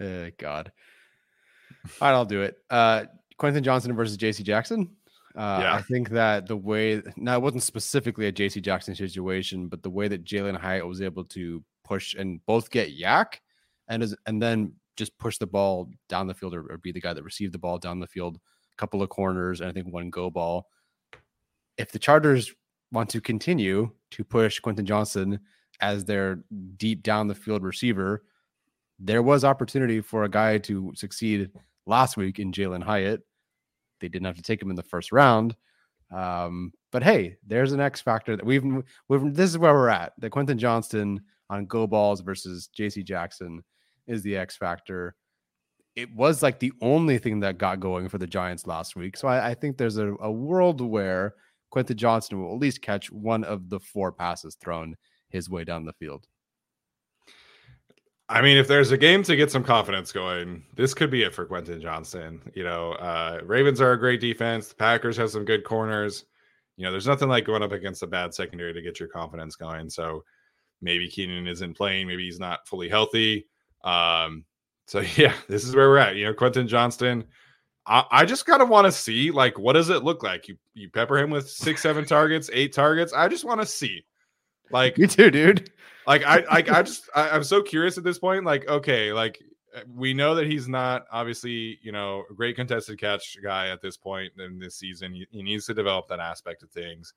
uh, God, all right, I'll do it. Uh, Quentin Johnston versus J.C. Jackson. Uh, yeah. I think that the way now it wasn't specifically a J.C. Jackson situation, but the way that Jalin Hyatt was able to push and both get YAC and as and then just push the ball down the field or, or be the guy that received the ball down the field, a couple of corners, and I think one go ball. If the Chargers want to continue to push Quentin Johnston as their deep down the field receiver, there was opportunity for a guy to succeed last week in Jalin Hyatt. They didn't have to take him in the first round. Um, but hey, there's an X factor that we've, we've this is where we're at. The Quentin Johnston on go balls versus JC Jackson is the X factor. It was like the only thing that got going for the Giants last week. So I, I think there's a, a world where Quentin Johnston will at least catch one of the four passes thrown his way down the field. I mean, if there's a game to get some confidence going, this could be it for Quentin Johnston. You know, uh, Ravens are a great defense. The Packers have some good corners. You know, there's nothing like going up against a bad secondary to get your confidence going. So maybe Keenan isn't playing. Maybe he's not fully healthy. Um, so yeah, this is where we're at. You know, Quentin Johnston. I, I just kind of want to see like what does it look like? You you pepper him with six, seven targets, eight targets. I just want to see. Like you too, dude. Like I I, I just I, I'm so curious at this point. Like, okay, like uh, we know that he's not obviously, you know, a great contested catch guy at this point in this season. He, he needs to develop that aspect of things.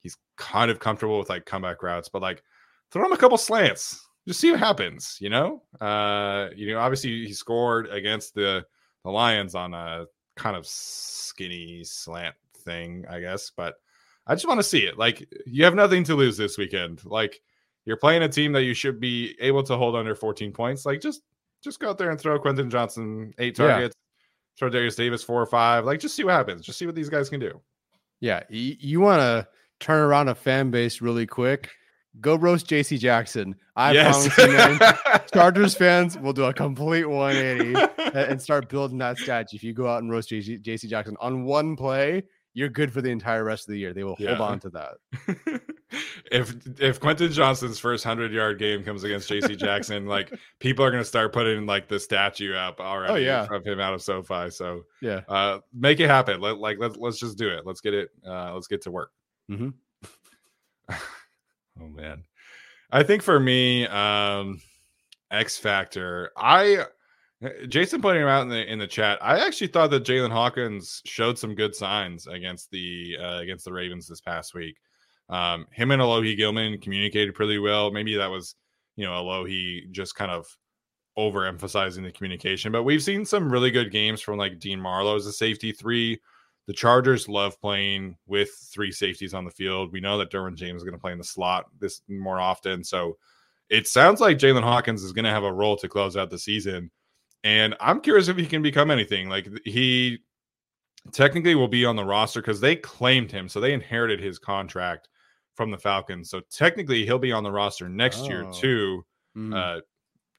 He's kind of comfortable with like comeback routes, but like throw him a couple slants. Just see what happens, you know? Uh, you know, obviously he scored against the the Lions on a kind of skinny slant thing, I guess, but I just want to see it. Like you have nothing to lose this weekend. Like you're playing a team that you should be able to hold under 14 points. Like just just go out there and throw Quentin Johnston eight targets, yeah. throw Darius Davis four or five. Like just see what happens. Just see what these guys can do. Yeah, you, you want to turn around a fan base really quick. Go roast JC Jackson. I yes. promise you. Chargers fans will do a complete 180 and start building that statue. If you go out and roast JC, JC Jackson on one play, you're good for the entire rest of the year. They will yeah. hold on to that. if if Quentin Johnston's first hundred yard game comes against JC Jackson, like people are gonna start putting like the statue up already oh, yeah. of him out of SoFi. So yeah, uh, make it happen. Let like let's let's just do it. Let's get it. Uh, let's get to work. Mm-hmm. oh man, I think for me, um, X Factor. I Jason pointing him out in the in the chat. I actually thought that Jaylinn Hawkins showed some good signs against the uh, against the Ravens this past week. Um, him and Alohi Gilman communicated pretty well. Maybe that was you know Alohi just kind of overemphasizing the communication. But we've seen some really good games from like Dean Marlowe as a safety three. The Chargers love playing with three safeties on the field. We know that Derwin James is going to play in the slot this more often. So it sounds like Jaylinn Hawkins is going to have a role to close out the season. And I'm curious if he can become anything. Like he technically will be on the roster because they claimed him. So they inherited his contract from the Falcons. So technically he'll be on the roster next oh. year too. Mm. Uh,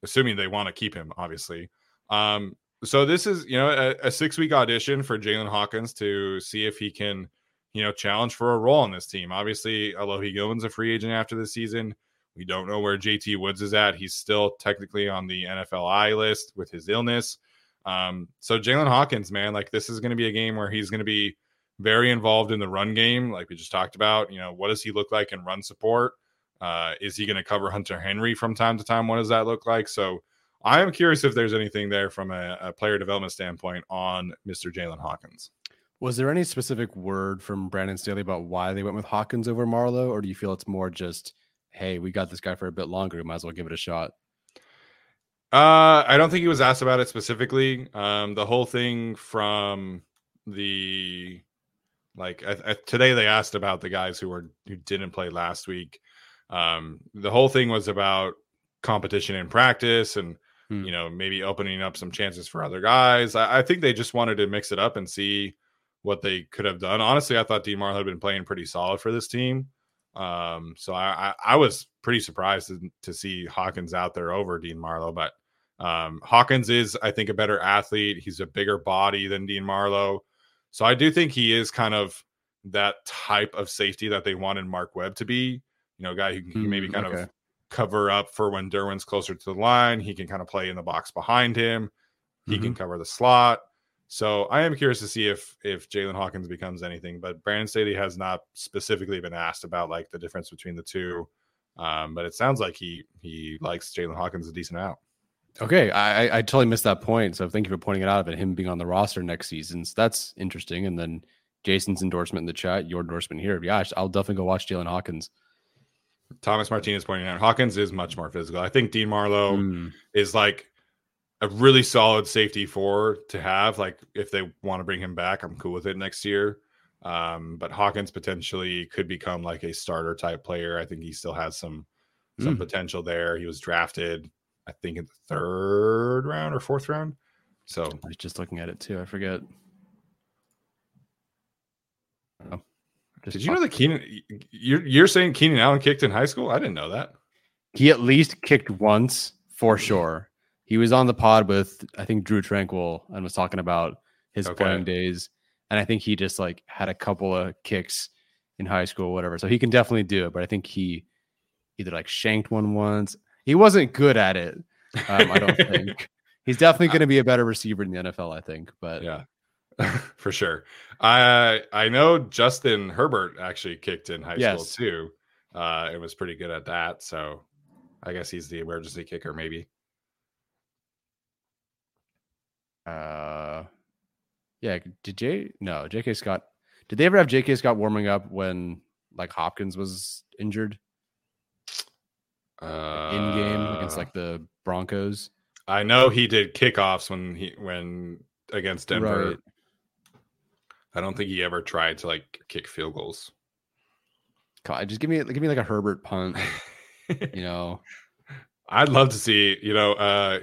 assuming they want to keep him, obviously. Um, so this is, you know, a, a six week audition for Jaylinn Hawkins to see if he can, you know, challenge for a role on this team. Obviously, Alohi Gilman's a free agent after the season. We don't know where JT Woods is at. He's still technically on the NFLI list with his illness. Um, so Jaylinn Hawkins, man, like this is going to be a game where he's going to be very involved in the run game, like we just talked about. You know, what does he look like in run support? Uh, is he going to cover Hunter Henry from time to time? What does that look like? So I am curious if there's anything there from a, a player development standpoint on Mr. Jaylinn Hawkins. Was there any specific word from Brandon Staley about why they went with Hawkins over Marlowe, or do you feel it's more just hey, we got this guy for a bit longer. We might as well give it a shot. Uh, I don't think he was asked about it specifically. Um, the whole thing from the like I, I, today they asked about the guys who were who didn't play last week. Um, the whole thing was about competition in practice and hmm. you know maybe opening up some chances for other guys. I, I, think they just wanted to mix it up and see what they could have done. Honestly, I thought Marlowe had been playing pretty solid for this team. Um, so I, I, I was pretty surprised to, to, see Hawkins out there over Dean Marlowe, but um, Hawkins is, I think, a better athlete. He's a bigger body than Dean Marlowe. So I do think he is kind of that type of safety that they wanted Mark Webb to be. You know, guy who can mm, maybe kind okay. of cover up for when Derwin's closer to the line. He can kind of play in the box behind him. He mm-hmm. can cover the slot. So I am curious to see if if Jaylinn Hawkins becomes anything, but Brandon Staley has not specifically been asked about like the difference between the two. Um, but it sounds like he he likes Jaylinn Hawkins a decent amount. Okay, I, I totally missed that point. So thank you for pointing it out of him being on the roster next season. So that's interesting. And then Jason's endorsement in the chat, your endorsement here. Yeah, I'll definitely go watch Jaylinn Hawkins. Thomas Martinez pointing out Hawkins is much more physical. I think Dean Marlowe mm. is like a really solid safety four to have. Like if they want to bring him back, I'm cool with it next year. Um, but Hawkins potentially could become like a starter type player. I think he still has some some mm. potential there. He was drafted, I think, in the third round or fourth round. So I was just looking at it too. I forget. Oh, Did you know that Keenan? You're you're saying Keenan Allen kicked in high school? I didn't know that. He at least kicked once for sure he was on the pod with I think Drew Tranquill and was talking about his okay. playing days. And I think he just like had a couple of kicks in high school, or whatever. So he can definitely do it. But I think he either like shanked one once. He wasn't good at it. Um, I don't think he's definitely going to be a better receiver in the NFL. I think, but yeah, for sure. I I know Justin Herbert actually kicked in high yes. school too. Uh, and was pretty good at that. So I guess he's the emergency kicker, maybe. Uh, yeah. Did J? No, J.K. Scott. Did they ever have J.K. Scott warming up when like Hopkins was injured Uh, in game against like the Broncos. I know he did kickoffs when he when against Denver. Right. I don't think he ever tried to like kick field goals. God, just give me give me like a Herbert punt. You know, I'd love to see, you know, uh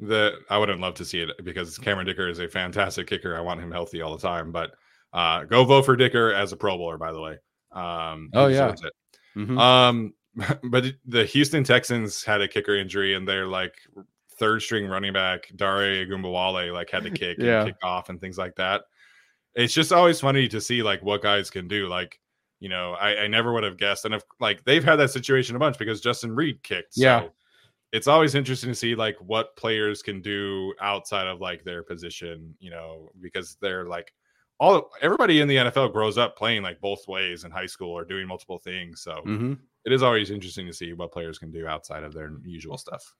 the I wouldn't love to see it because Cameron Dicker is a fantastic kicker. I want him healthy all the time, but uh go vote for Dicker as a Pro Bowler, by the way. Um Oh, yeah. Mhm. Um but the Houston Texans had a kicker injury and they're like third string running back Dare Ogunbowale like had to kick Yeah. and kick off and things like that. It's just always funny to see like what guys can do. Like, you know, I, I never would have guessed. And if like they've had that situation a bunch because Justin Reid kicked. Yeah. It's always interesting to see like what players can do outside of like their position, you know, because they're like all everybody in the NFL grows up playing like both ways in high school or doing multiple things. So Mhm. it is always interesting to see what players can do outside of their usual stuff.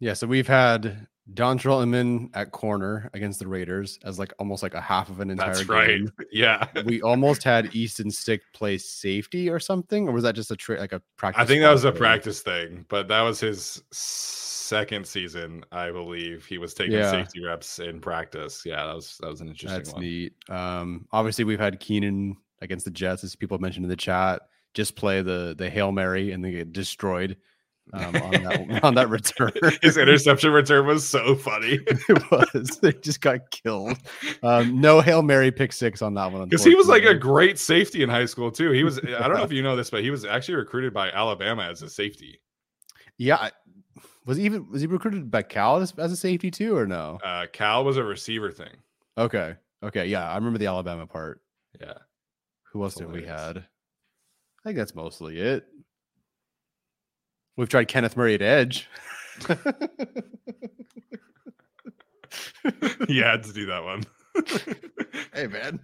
yeah. So we've had Dontrell Inman at corner against the Raiders as like almost like a half of an entire That's right. game. Yeah. we almost had Easton Stick play safety or something, or was that just a tra- like a practice? I think that was a practice thing, but that was his second season, I believe. He was taking Yeah. safety reps in practice. Yeah, that was that was an interesting That's one. neat. Um, obviously we've had Keenan against the Jets, as people mentioned in the chat, just play the the hail mary and they get destroyed um, on that on that return. His interception return was so funny it was. They just got killed. Um, no hail mary pick six on that one because he was like a great safety in high school too. He was. I don't know if you know this, but he was actually recruited by Alabama as a safety. yeah. Was he even was he recruited by Cal as, as a safety too, or no? Uh, Cal was a receiver thing. Okay, okay, yeah, I remember the Alabama part. Yeah. Who else did we had? I think that's mostly it. We've tried Kenneth Murray at edge. he had to do that one. hey man.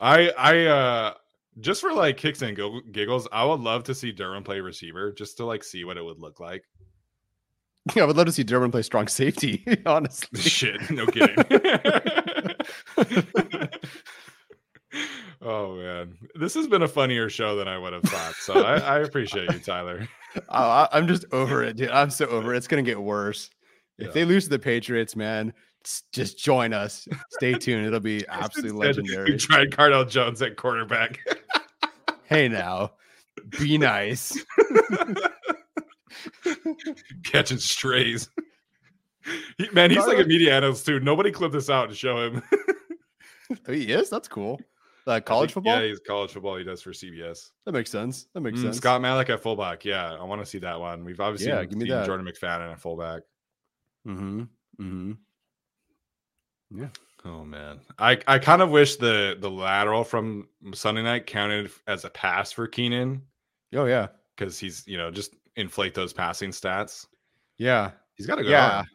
I I uh just for like kicks and giggles, I would love to see Durham play receiver just to like see what it would look like. Yeah, I would love to see Durbin play strong safety, honestly. Shit, no kidding. oh man, this has been a funnier show than I would have thought. So I, I appreciate you, Tyler. I, I- I'm just over it, dude. I'm so over it. It's gonna get worse. If Yeah. they lose to the Patriots, man, just join us. Stay tuned. It'll be absolutely legendary. We tried Cardale Jones at quarterback. hey now, be nice. catching strays. He- man, he's like a media analyst too. Nobody clip this out and show him. Oh, he is. That's cool. Uh, college think- football. Yeah, he's college football. He does for CBS. That makes sense. That makes Mm, sense. Scott Matlock at fullback. Yeah, I want to see that one. We've obviously Yeah, seen, give me that. Jordan McFadden at fullback. Mm-hmm. Mm-hmm. Yeah. Oh man, I I kind of wish the the lateral from Sunday night counted as a pass for Keenan Oh yeah. because he's you know just inflate those passing stats. Yeah. He's got a good Yeah. arm.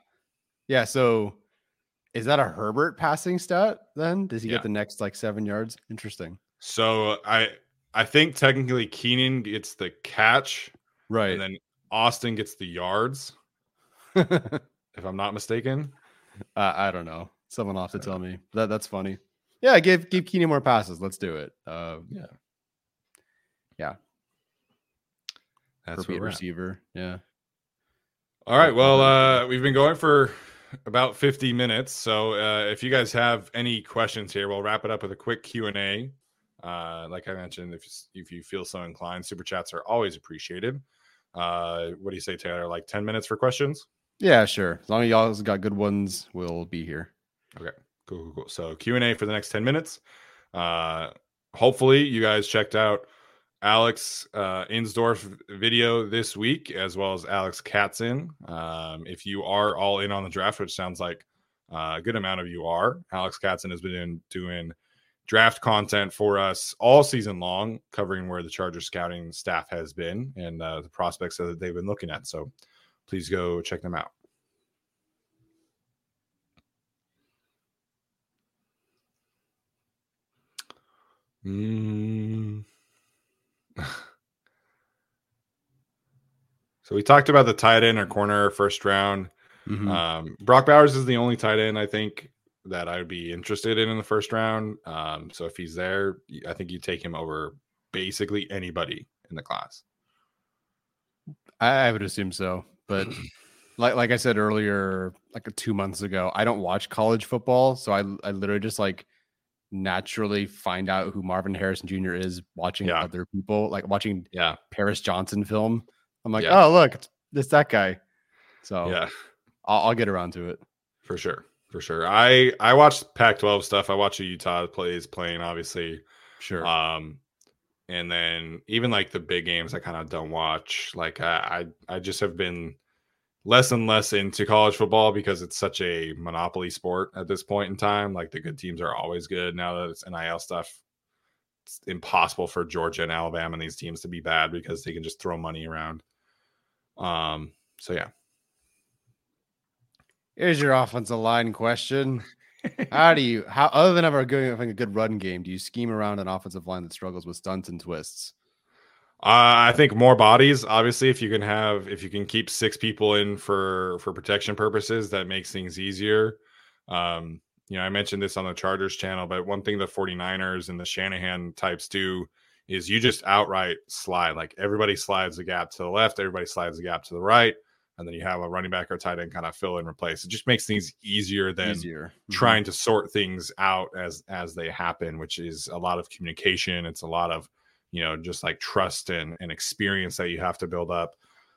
Yeah. So is that a Herbert passing stat then? Does he Yeah. get the next like seven yards? Interesting. So I I think technically Keenan gets the catch Right. and then Austin gets the yards, uh, if I'm not mistaken. I don't know. Someone have to tell me. That that's funny. Yeah, give give Keenan more passes. Let's do it. Uh Yeah. Yeah. That's what we're at. receiver. Yeah. All right. Well, uh, we've been going for about 50 minutes. So uh, if you guys have any questions here, we'll wrap it up with a quick Q and A. Uh, like I mentioned, if if you feel so inclined, super chats are always appreciated. Uh, what do you say, Taylor? Like 10 minutes for questions? Yeah, sure. As long as y'all got good ones, we'll be here. Okay, cool, cool, cool. So Q and A for the next ten minutes. Uh, hopefully, you guys checked out Alex uh, Insdorf video this week, as well as Alex Katzin. Um, if you are all in on the draft, which sounds like uh, a good amount of you are, Alex Katzin has been doing, doing draft content for us all season long, covering where the Charger scouting staff has been and uh, the prospects that they've been looking at. So please go check them out. Mm. so we talked about the tight end or corner first round. Mhm. Um, Brock Bowers is the only tight end I think that I would be interested in in the first round. Um, so if he's there, I think you take him over basically anybody in the class. I, I would assume so, but like like I said earlier, like two months ago, I don't watch college football, so I I literally just like naturally find out who Marvin Harrison Jr. is watching yeah. other people, like watching yeah Paris Johnson film. I'm like, yeah. oh look, it's, it's that guy. So yeah, I'll, I'll get around to it for sure, for sure. I I watch Pac-12 stuff. I watch the Utah plays playing, obviously. Sure. Um, and then even like the big games, I kind of don't watch. Like I, I I just have been less and less into college football because it's such a monopoly sport at this point in time. Like the good teams are always good. Now that it's NIL stuff, it's impossible for Georgia and Alabama and these teams to be bad because they can just throw money around. Um, so yeah. Here's your offensive line question. how do you how other than ever going having a good run game, do you scheme around an offensive line that struggles with stunts and twists? Uh, I think more bodies. Obviously, if you can have, if you can keep six people in for for protection purposes, that makes things easier. Um, you know, I mentioned this on the Chargers channel, but one thing the 49ers and the Shanahan types do is you just outright slide. Like everybody slides the gap to the left, everybody slides the gap to the right, and then you have a running back or tight end kind of fill and replace. It just makes things easier than easier. Mm-hmm. trying to sort things out as as they happen, which is a lot of communication. It's a lot of you know just like trust and, and experience that you have to build up.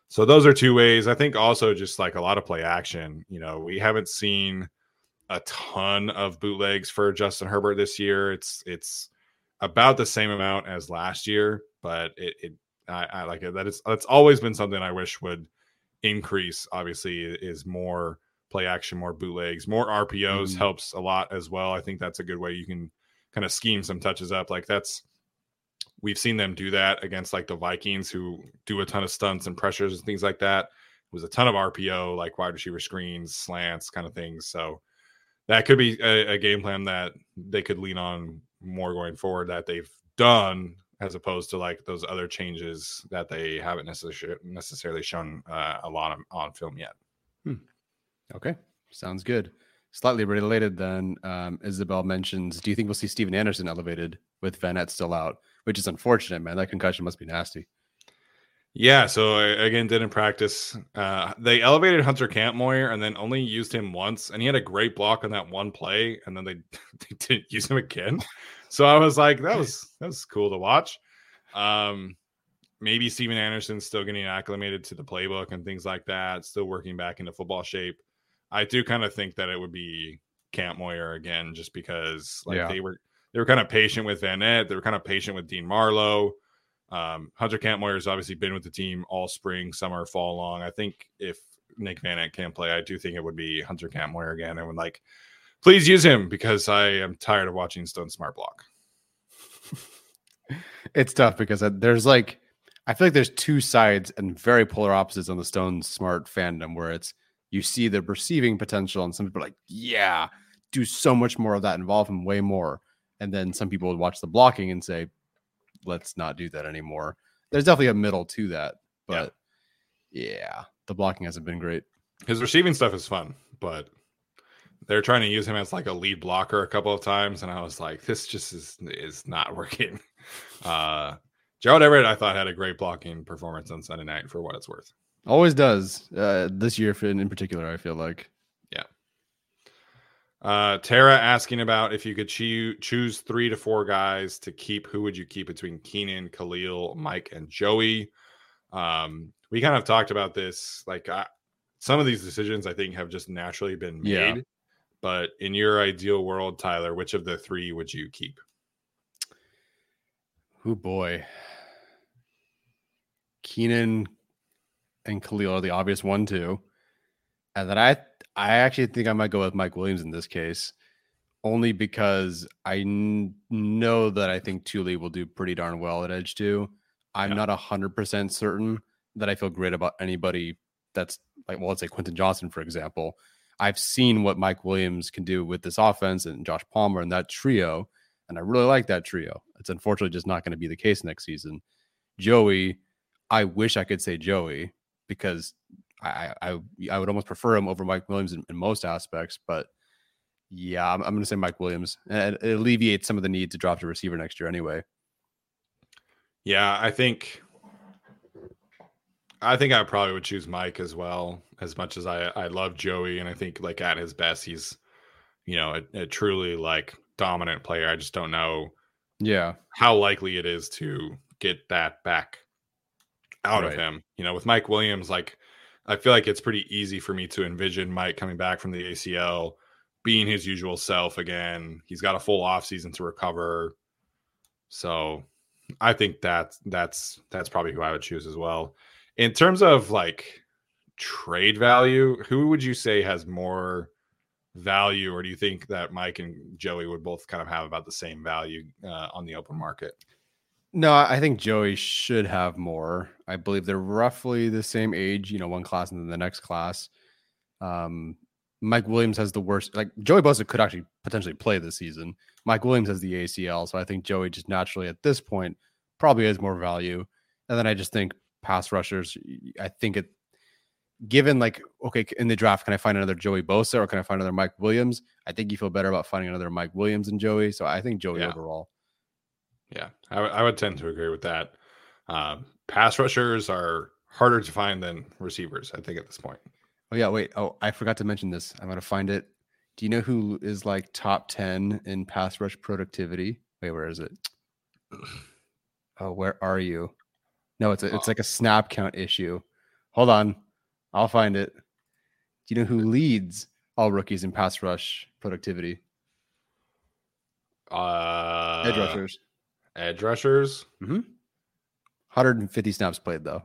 So those are two ways. I think also just like a lot of play action you know we haven't seen a ton of bootlegs for justin herbert this year. It's it's about the same amount as last year but it, it I, I like it. That it's that's always been something i wish would increase obviously is more play action more bootlegs more rpos mm-hmm. helps a lot as well. I think that's a good way you can kind of scheme some touches up. Like that's We've seen them do that against like the Vikings, who do a ton of stunts and pressures and things like that. It was a ton of RPO, like wide receiver screens, slants, kind of things. So that could be a, a game plan that they could lean on more going forward that they've done as opposed to like those other changes that they haven't necessarily necessarily shown uh, a lot of, on film yet. Hmm. Okay, sounds good. Slightly related, then um, Isabel mentions: Do you think we'll see Stephen Anderson elevated with Vannett still out? Which is unfortunate, man. That concussion must be nasty. Yeah. So again, didn't practice. Uh, they elevated Hunter Kampmoyer and then only used him once, and he had a great block on that one play, and then they, they didn't use him again. So I was like, that was that was cool to watch. Um, maybe Stephen Anderson's still getting acclimated to the playbook and things like that, still working back into football shape. I do kind of think that it would be Kampmoyer again, just because like yeah. they were they were kind of patient with Vannett. They were kind of patient with Dean Marlowe. Um, Hunter Kampmoyer has obviously been with the team all spring, summer, fall long. I think if Nick Vannett can't play, I do think it would be Hunter Kampmoyer again. And would like, please use him because I am tired of watching Stone Smartt block. it's tough because there's like, I feel like there's two sides and very polar opposites on the Stone Smartt fandom where it's you see the receiving potential and some people are like, yeah, do so much more of that, involve him way more and then some people would watch the blocking and say let's not do that anymore. There's definitely a middle to that but yeah, yeah the blocking hasn't been great. His receiving stuff is fun but they're trying to use him as like a lead blocker a couple of times and i was like this just is is not working. Uh gerald everett i thought had a great blocking performance on sunday night for what it's worth. Always does uh this year in particular i feel like uh, Tara asking about if you could choo- choose three to four guys to keep, who would you keep between Keenan, Khalil, Mike, and Joey? Um, we kind of talked about this. Like I, some of these decisions, I think, have just naturally been made. Yeah. But in your ideal world, Tyler, which of the three would you keep? Oh boy, Keenan and Khalil are the obvious one too, and then I I actually think I might go with Mike Williams in this case, only because I n- know that I think Tuli will do pretty darn well at Edge 2. I'm yeah. not hundred percent certain that I feel great about anybody that's like, well, let's say Quentin Johnson, for example. I've seen what Mike Williams can do with this offense and Josh Palmer and that trio, and I really like that trio. It's unfortunately just not going to be the case next season. Joey, I wish I could say Joey because I, I I would almost prefer him over Mike Williams in, in most aspects, but yeah, I'm, I'm going to say Mike Williams, and it alleviates some of the need to drop to receiver next year anyway. Yeah, I think I think I probably would choose Mike as well. As much as I I love Joey, and I think like at his best, he's you know a, a truly like dominant player. I just don't know, yeah, how likely it is to get that back out right. of him. You know, with Mike Williams, like I feel like it's pretty easy for me to envision Mike coming back from the ACL, being his usual self again. He's got a full off season to recover. So I think that that's that's probably who I would choose as well. In terms of like trade value, who would you say has more value, or do you think that Mike and Joey would both kind of have about the same value uh, on the open market? No, I think Joey should have more. I believe they're roughly the same age, you know, one class and then the next class. Um, Mike Williams has the worst. Like Joey Bosa could actually potentially play this season. Mike Williams has the ACL, so I think Joey just naturally at this point probably has more value. And then I just think pass rushers. I think it, given like okay in the draft, can I find another Joey Bosa or can I find another Mike Williams? I think you feel better about finding another Mike Williams and Joey. So I think Joey yeah. overall. Yeah, I, w- I would tend to agree with that. Um, pass rushers are harder to find than receivers. I think at this point. Oh yeah, wait. Oh, I forgot to mention this. I'm gonna find it. Do you know who is like top ten in pass rush productivity? Wait, where is it? Oh, where are you? No, it's a, it's like a snap count issue. Hold on, I'll find it. Do you know who leads all rookies in pass rush productivity? Uh, edge rushers. Edge rushers. Mm-hmm. 150 snaps played though.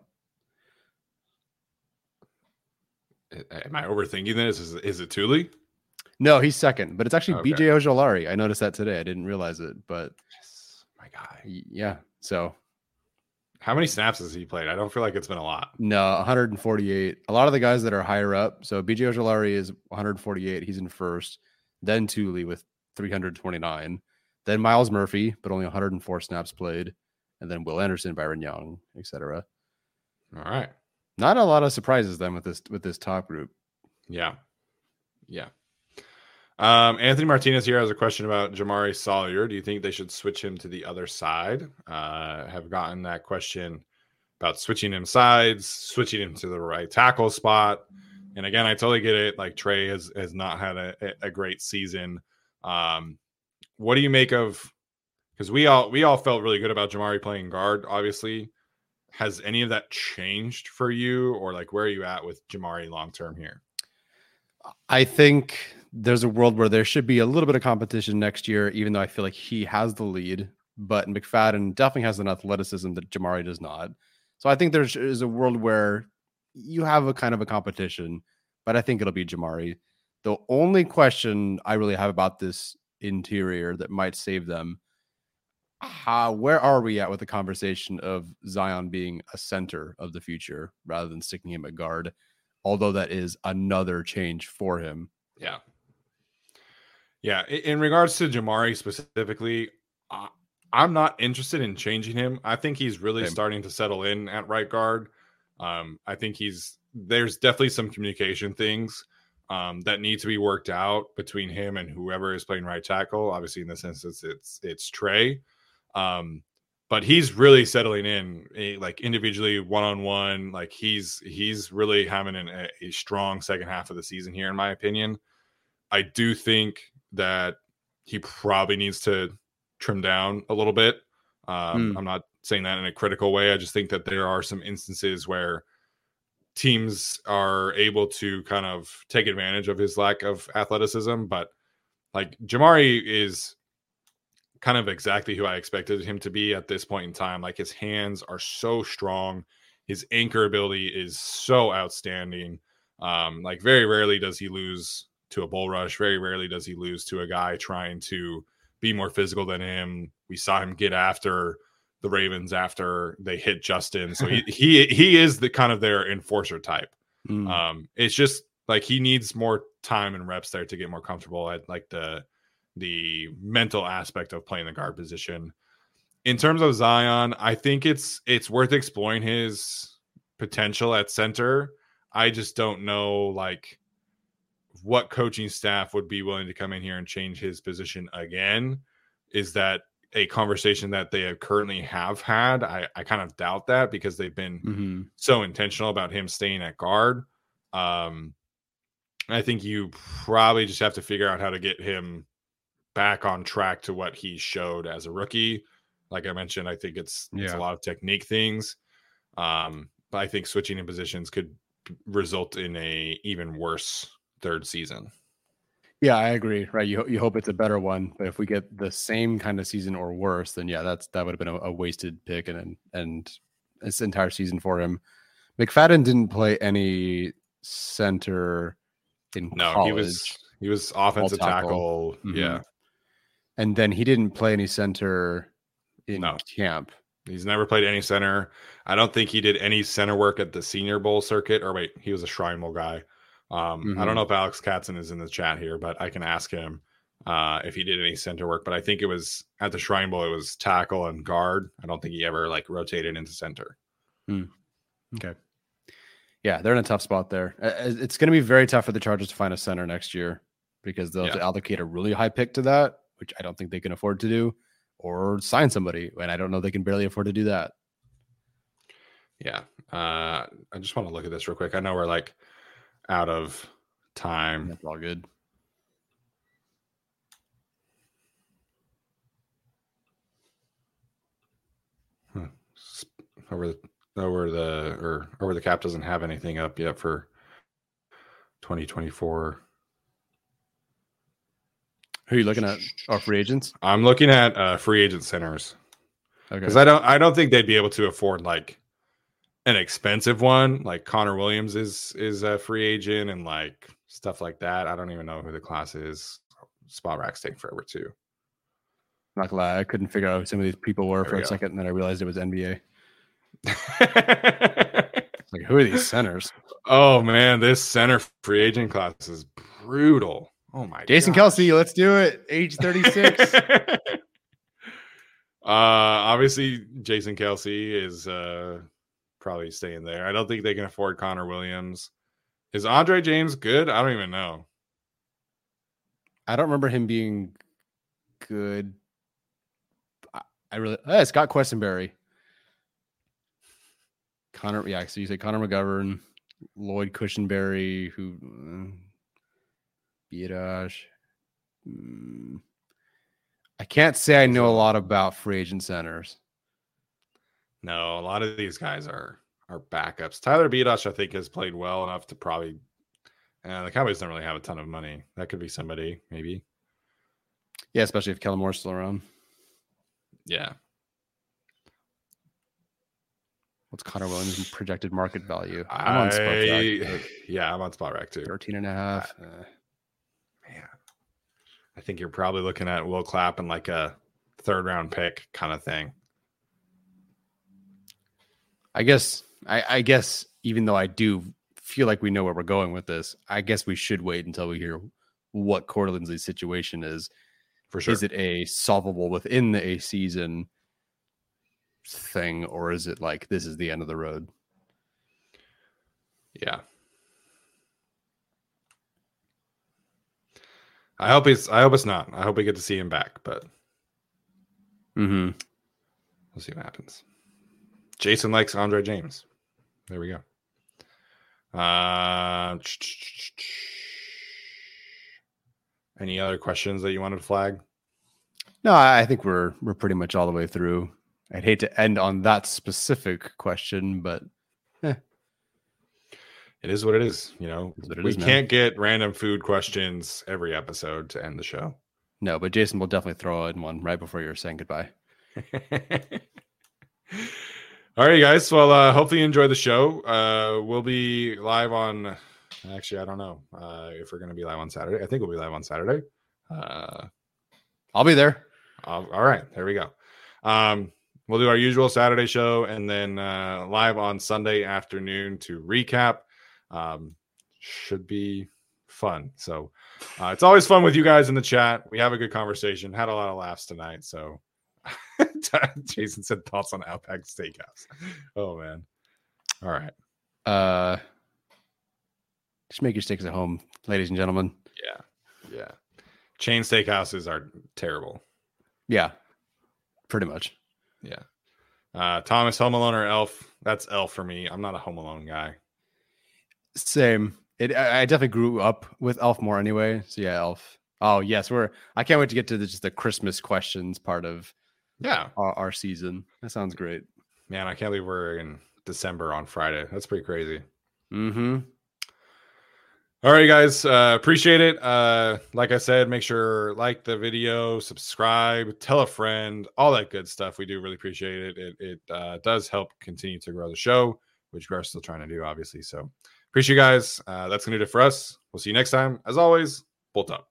Am I overthinking this? Is is it Tuli? No, he's second, but it's actually okay. BJ Ojulari. I noticed that today. I didn't realize it, but yes, my guy. Yeah. So, how many snaps has he played? I don't feel like it's been a lot. No, 148. A lot of the guys that are higher up. So BJ Ojulari is 148. He's in first. Then Tuli with 329. Then Myles Murphy, but only 104 snaps played. And then Will Anderson, Byron Young, etc. All right. Not a lot of surprises then with this with this top group. Yeah. Yeah. Um, Anthony Martinez here has a question about Jamaree Salyer. Do you think they should switch him to the other side? Uh, have gotten that question about switching him sides, switching him to the right tackle spot. And again, I totally get it. Like Trey has has not had a, a great season. Um, what do you make of? Because we all we all felt really good about Jamaree playing guard. Obviously, has any of that changed for you, or like where are you at with Jamaree long term here? I think there's a world where there should be a little bit of competition next year, even though I feel like he has the lead. But McFadden definitely has an athleticism that Jamaree does not. So I think there's is a world where you have a kind of a competition, but I think it'll be Jamaree. The only question I really have about this interior that might save them, how where are we at with the conversation of Zion being a center of the future rather than sticking him at guard? Although that is another change for him. Yeah. Yeah, in regards to Jamaree specifically, uh, I'm not interested in changing him. I think he's really Same. starting to settle in at right guard. Um, I think he's there's definitely some communication things um, that need to be worked out between him and whoever is playing right tackle. Obviously, in this instance, it's it's Trey, um, but he's really settling in, eh, like individually, one on one. Like he's he's really having an, a, a strong second half of the season here, in my opinion. I do think that he probably needs to trim down a little bit. Um, mm. I'm not saying that in a critical way. I just think that there are some instances where teams are able to kind of take advantage of his lack of athleticism. But like Jamaree is kind of exactly who I expected him to be at this point in time. Like his hands are so strong, his anchor ability is so outstanding. Um, like very rarely does he lose to a bull rush. Very rarely does he lose to a guy trying to be more physical than him. We saw him get after the Ravens after they hit Justin. So he he he is the kind of their enforcer type. Mm. Um, it's just like he needs more time and reps there to get more comfortable at like the the mental aspect of playing the guard position. In terms of Zion, I think it's it's worth exploring his potential at center. I just don't know like what coaching staff would be willing to come in here and change his position again? Is that a conversation that they currently have had. I, I kind of doubt that because they've been Mm-hmm. so intentional about him staying at guard. Um, I think you probably just have to figure out how to get him back on track to what he showed as a rookie. Like I mentioned, I think it's it's a lot of technique things. Um, but I think switching in positions could result in a even worse third season. Yeah, I agree. Right, you you hope it's a better one, but if we get the same kind of season or worse, then yeah, that's that would have been a, a wasted pick and and and this entire season for him. McFadden didn't play any center in No, college, he was he was offensive tackle. tackle. Mhm. Yeah, and then he didn't play any center in No. camp. he's never played any center. I don't think he did any center work at the Senior Bowl circuit. Or wait, he was a Shrine Bowl guy. Um, I don't Mhm. know if Alex Katzen is in the chat here, but I can ask him uh, if he did any center work. But I think it was at the Shrine Bowl. It was tackle and guard. I don't think he ever like rotated into center. Okay. Yeah, they're in a tough spot there. It's going to be very tough for the Chargers to find a center next year because they'll Yeah. allocate a really high pick to that, which I don't think they can afford to do, or sign somebody, and I don't know they can barely afford to do that. Yeah. Uh, I just want to look at this real quick. I know we're like out of time. That's all good. S- over the over the or over the cap doesn't have anything up yet for 2024 Who are you looking at? Our free agents? i'm looking at uh free agent centers Okay. because i don't i don't think they'd be able to afford like an expensive one like connor williams is is a free agent and like stuff like that i don't even know who the class is spot racks take forever too Not gonna lie, I couldn't figure out who some of these people were There for we a go. second, and then I realized it was NBA. Like, who are these centers? oh man this center free agent class is brutal oh my Jason gosh. Kelce, let's do it. Age 36. uh obviously Jason Kelce is uh probably staying there. I don't think they can afford Connor Williams. Is Andre James good? I don't even know. I don't remember him being good. I- really eh, Scott Cushenberry. Connor, yeah, so you say Connor McGovern, Lloyd Cushenberry, who uh, Biadasz. Hmm. I can't say I know a lot about free agent centers. No, a lot of these guys are are backups. Tyler Biadasz, I think, has played well enough to probably uh, the Cowboys don't really have a ton of money. That could be somebody, maybe. Yeah, especially if Kellen Moore's still around. Yeah. What's Connor Williams' projected market value? I'm on I, Spotrac, yeah, I'm on Spotrac too. 13 and a half. Uh, Man, I think you're probably looking at Will Clapp and like a third round pick kind of thing. I guess I, I guess even though I do feel like we know where we're going with this, I guess we should wait until we hear what Linsley's situation is. For sure. Is it a solvable within the a season thing, or is it like this is the end of the road? Yeah. I hope it's I hope it's not. I hope we get to see him back, but Mm-hmm. we'll see what happens. Jason likes Andre James. There we go. Uh, any other questions that you wanted to flag? No, I think we're we're pretty much all the way through. I'd hate to end on that specific question, but It is what it is. You know, Is we can't get random food questions every episode to end the show. no. But Jason will definitely throw in one right before you're saying goodbye. All right, guys. Well, uh, hopefully you enjoy the show. Uh, we'll be live on. Actually, I don't know uh, if we're going to be live on Saturday. I think we'll be live on Saturday. Uh, I'll be there. all all right, there we go. Um, we'll do our usual Saturday show and then uh, live on Sunday afternoon to recap. Um, should be fun. So uh, it's always fun with you guys in the chat. We have a good conversation. Had a lot of laughs tonight. So Jason said thoughts on Outback Steakhouse. Oh man. All right. Uh, just make your steaks at home, ladies and gentlemen. Yeah. Yeah. Chain steakhouses are terrible. Yeah, pretty much. Yeah. Uh, Thomas, Home Alone or Elf? That's Elf for me. I'm not a Home Alone guy. Same. It. I definitely grew up with Elf more anyway. So yeah, Elf. Oh yes, we're. I can't wait to get to the, just the Christmas questions part of yeah our, our season. That sounds great. Man, I can't believe we're in December on Friday. That's pretty crazy. Mm-hmm. All right, guys. Uh, appreciate it. Uh, like I said, make sure like the video, subscribe, tell a friend, all that good stuff. We do really appreciate it. It, it uh, does help continue to grow the show, which we're still trying to do, obviously. So appreciate you guys. Uh, that's gonna do it for us. We'll see you next time. As always, bolt up.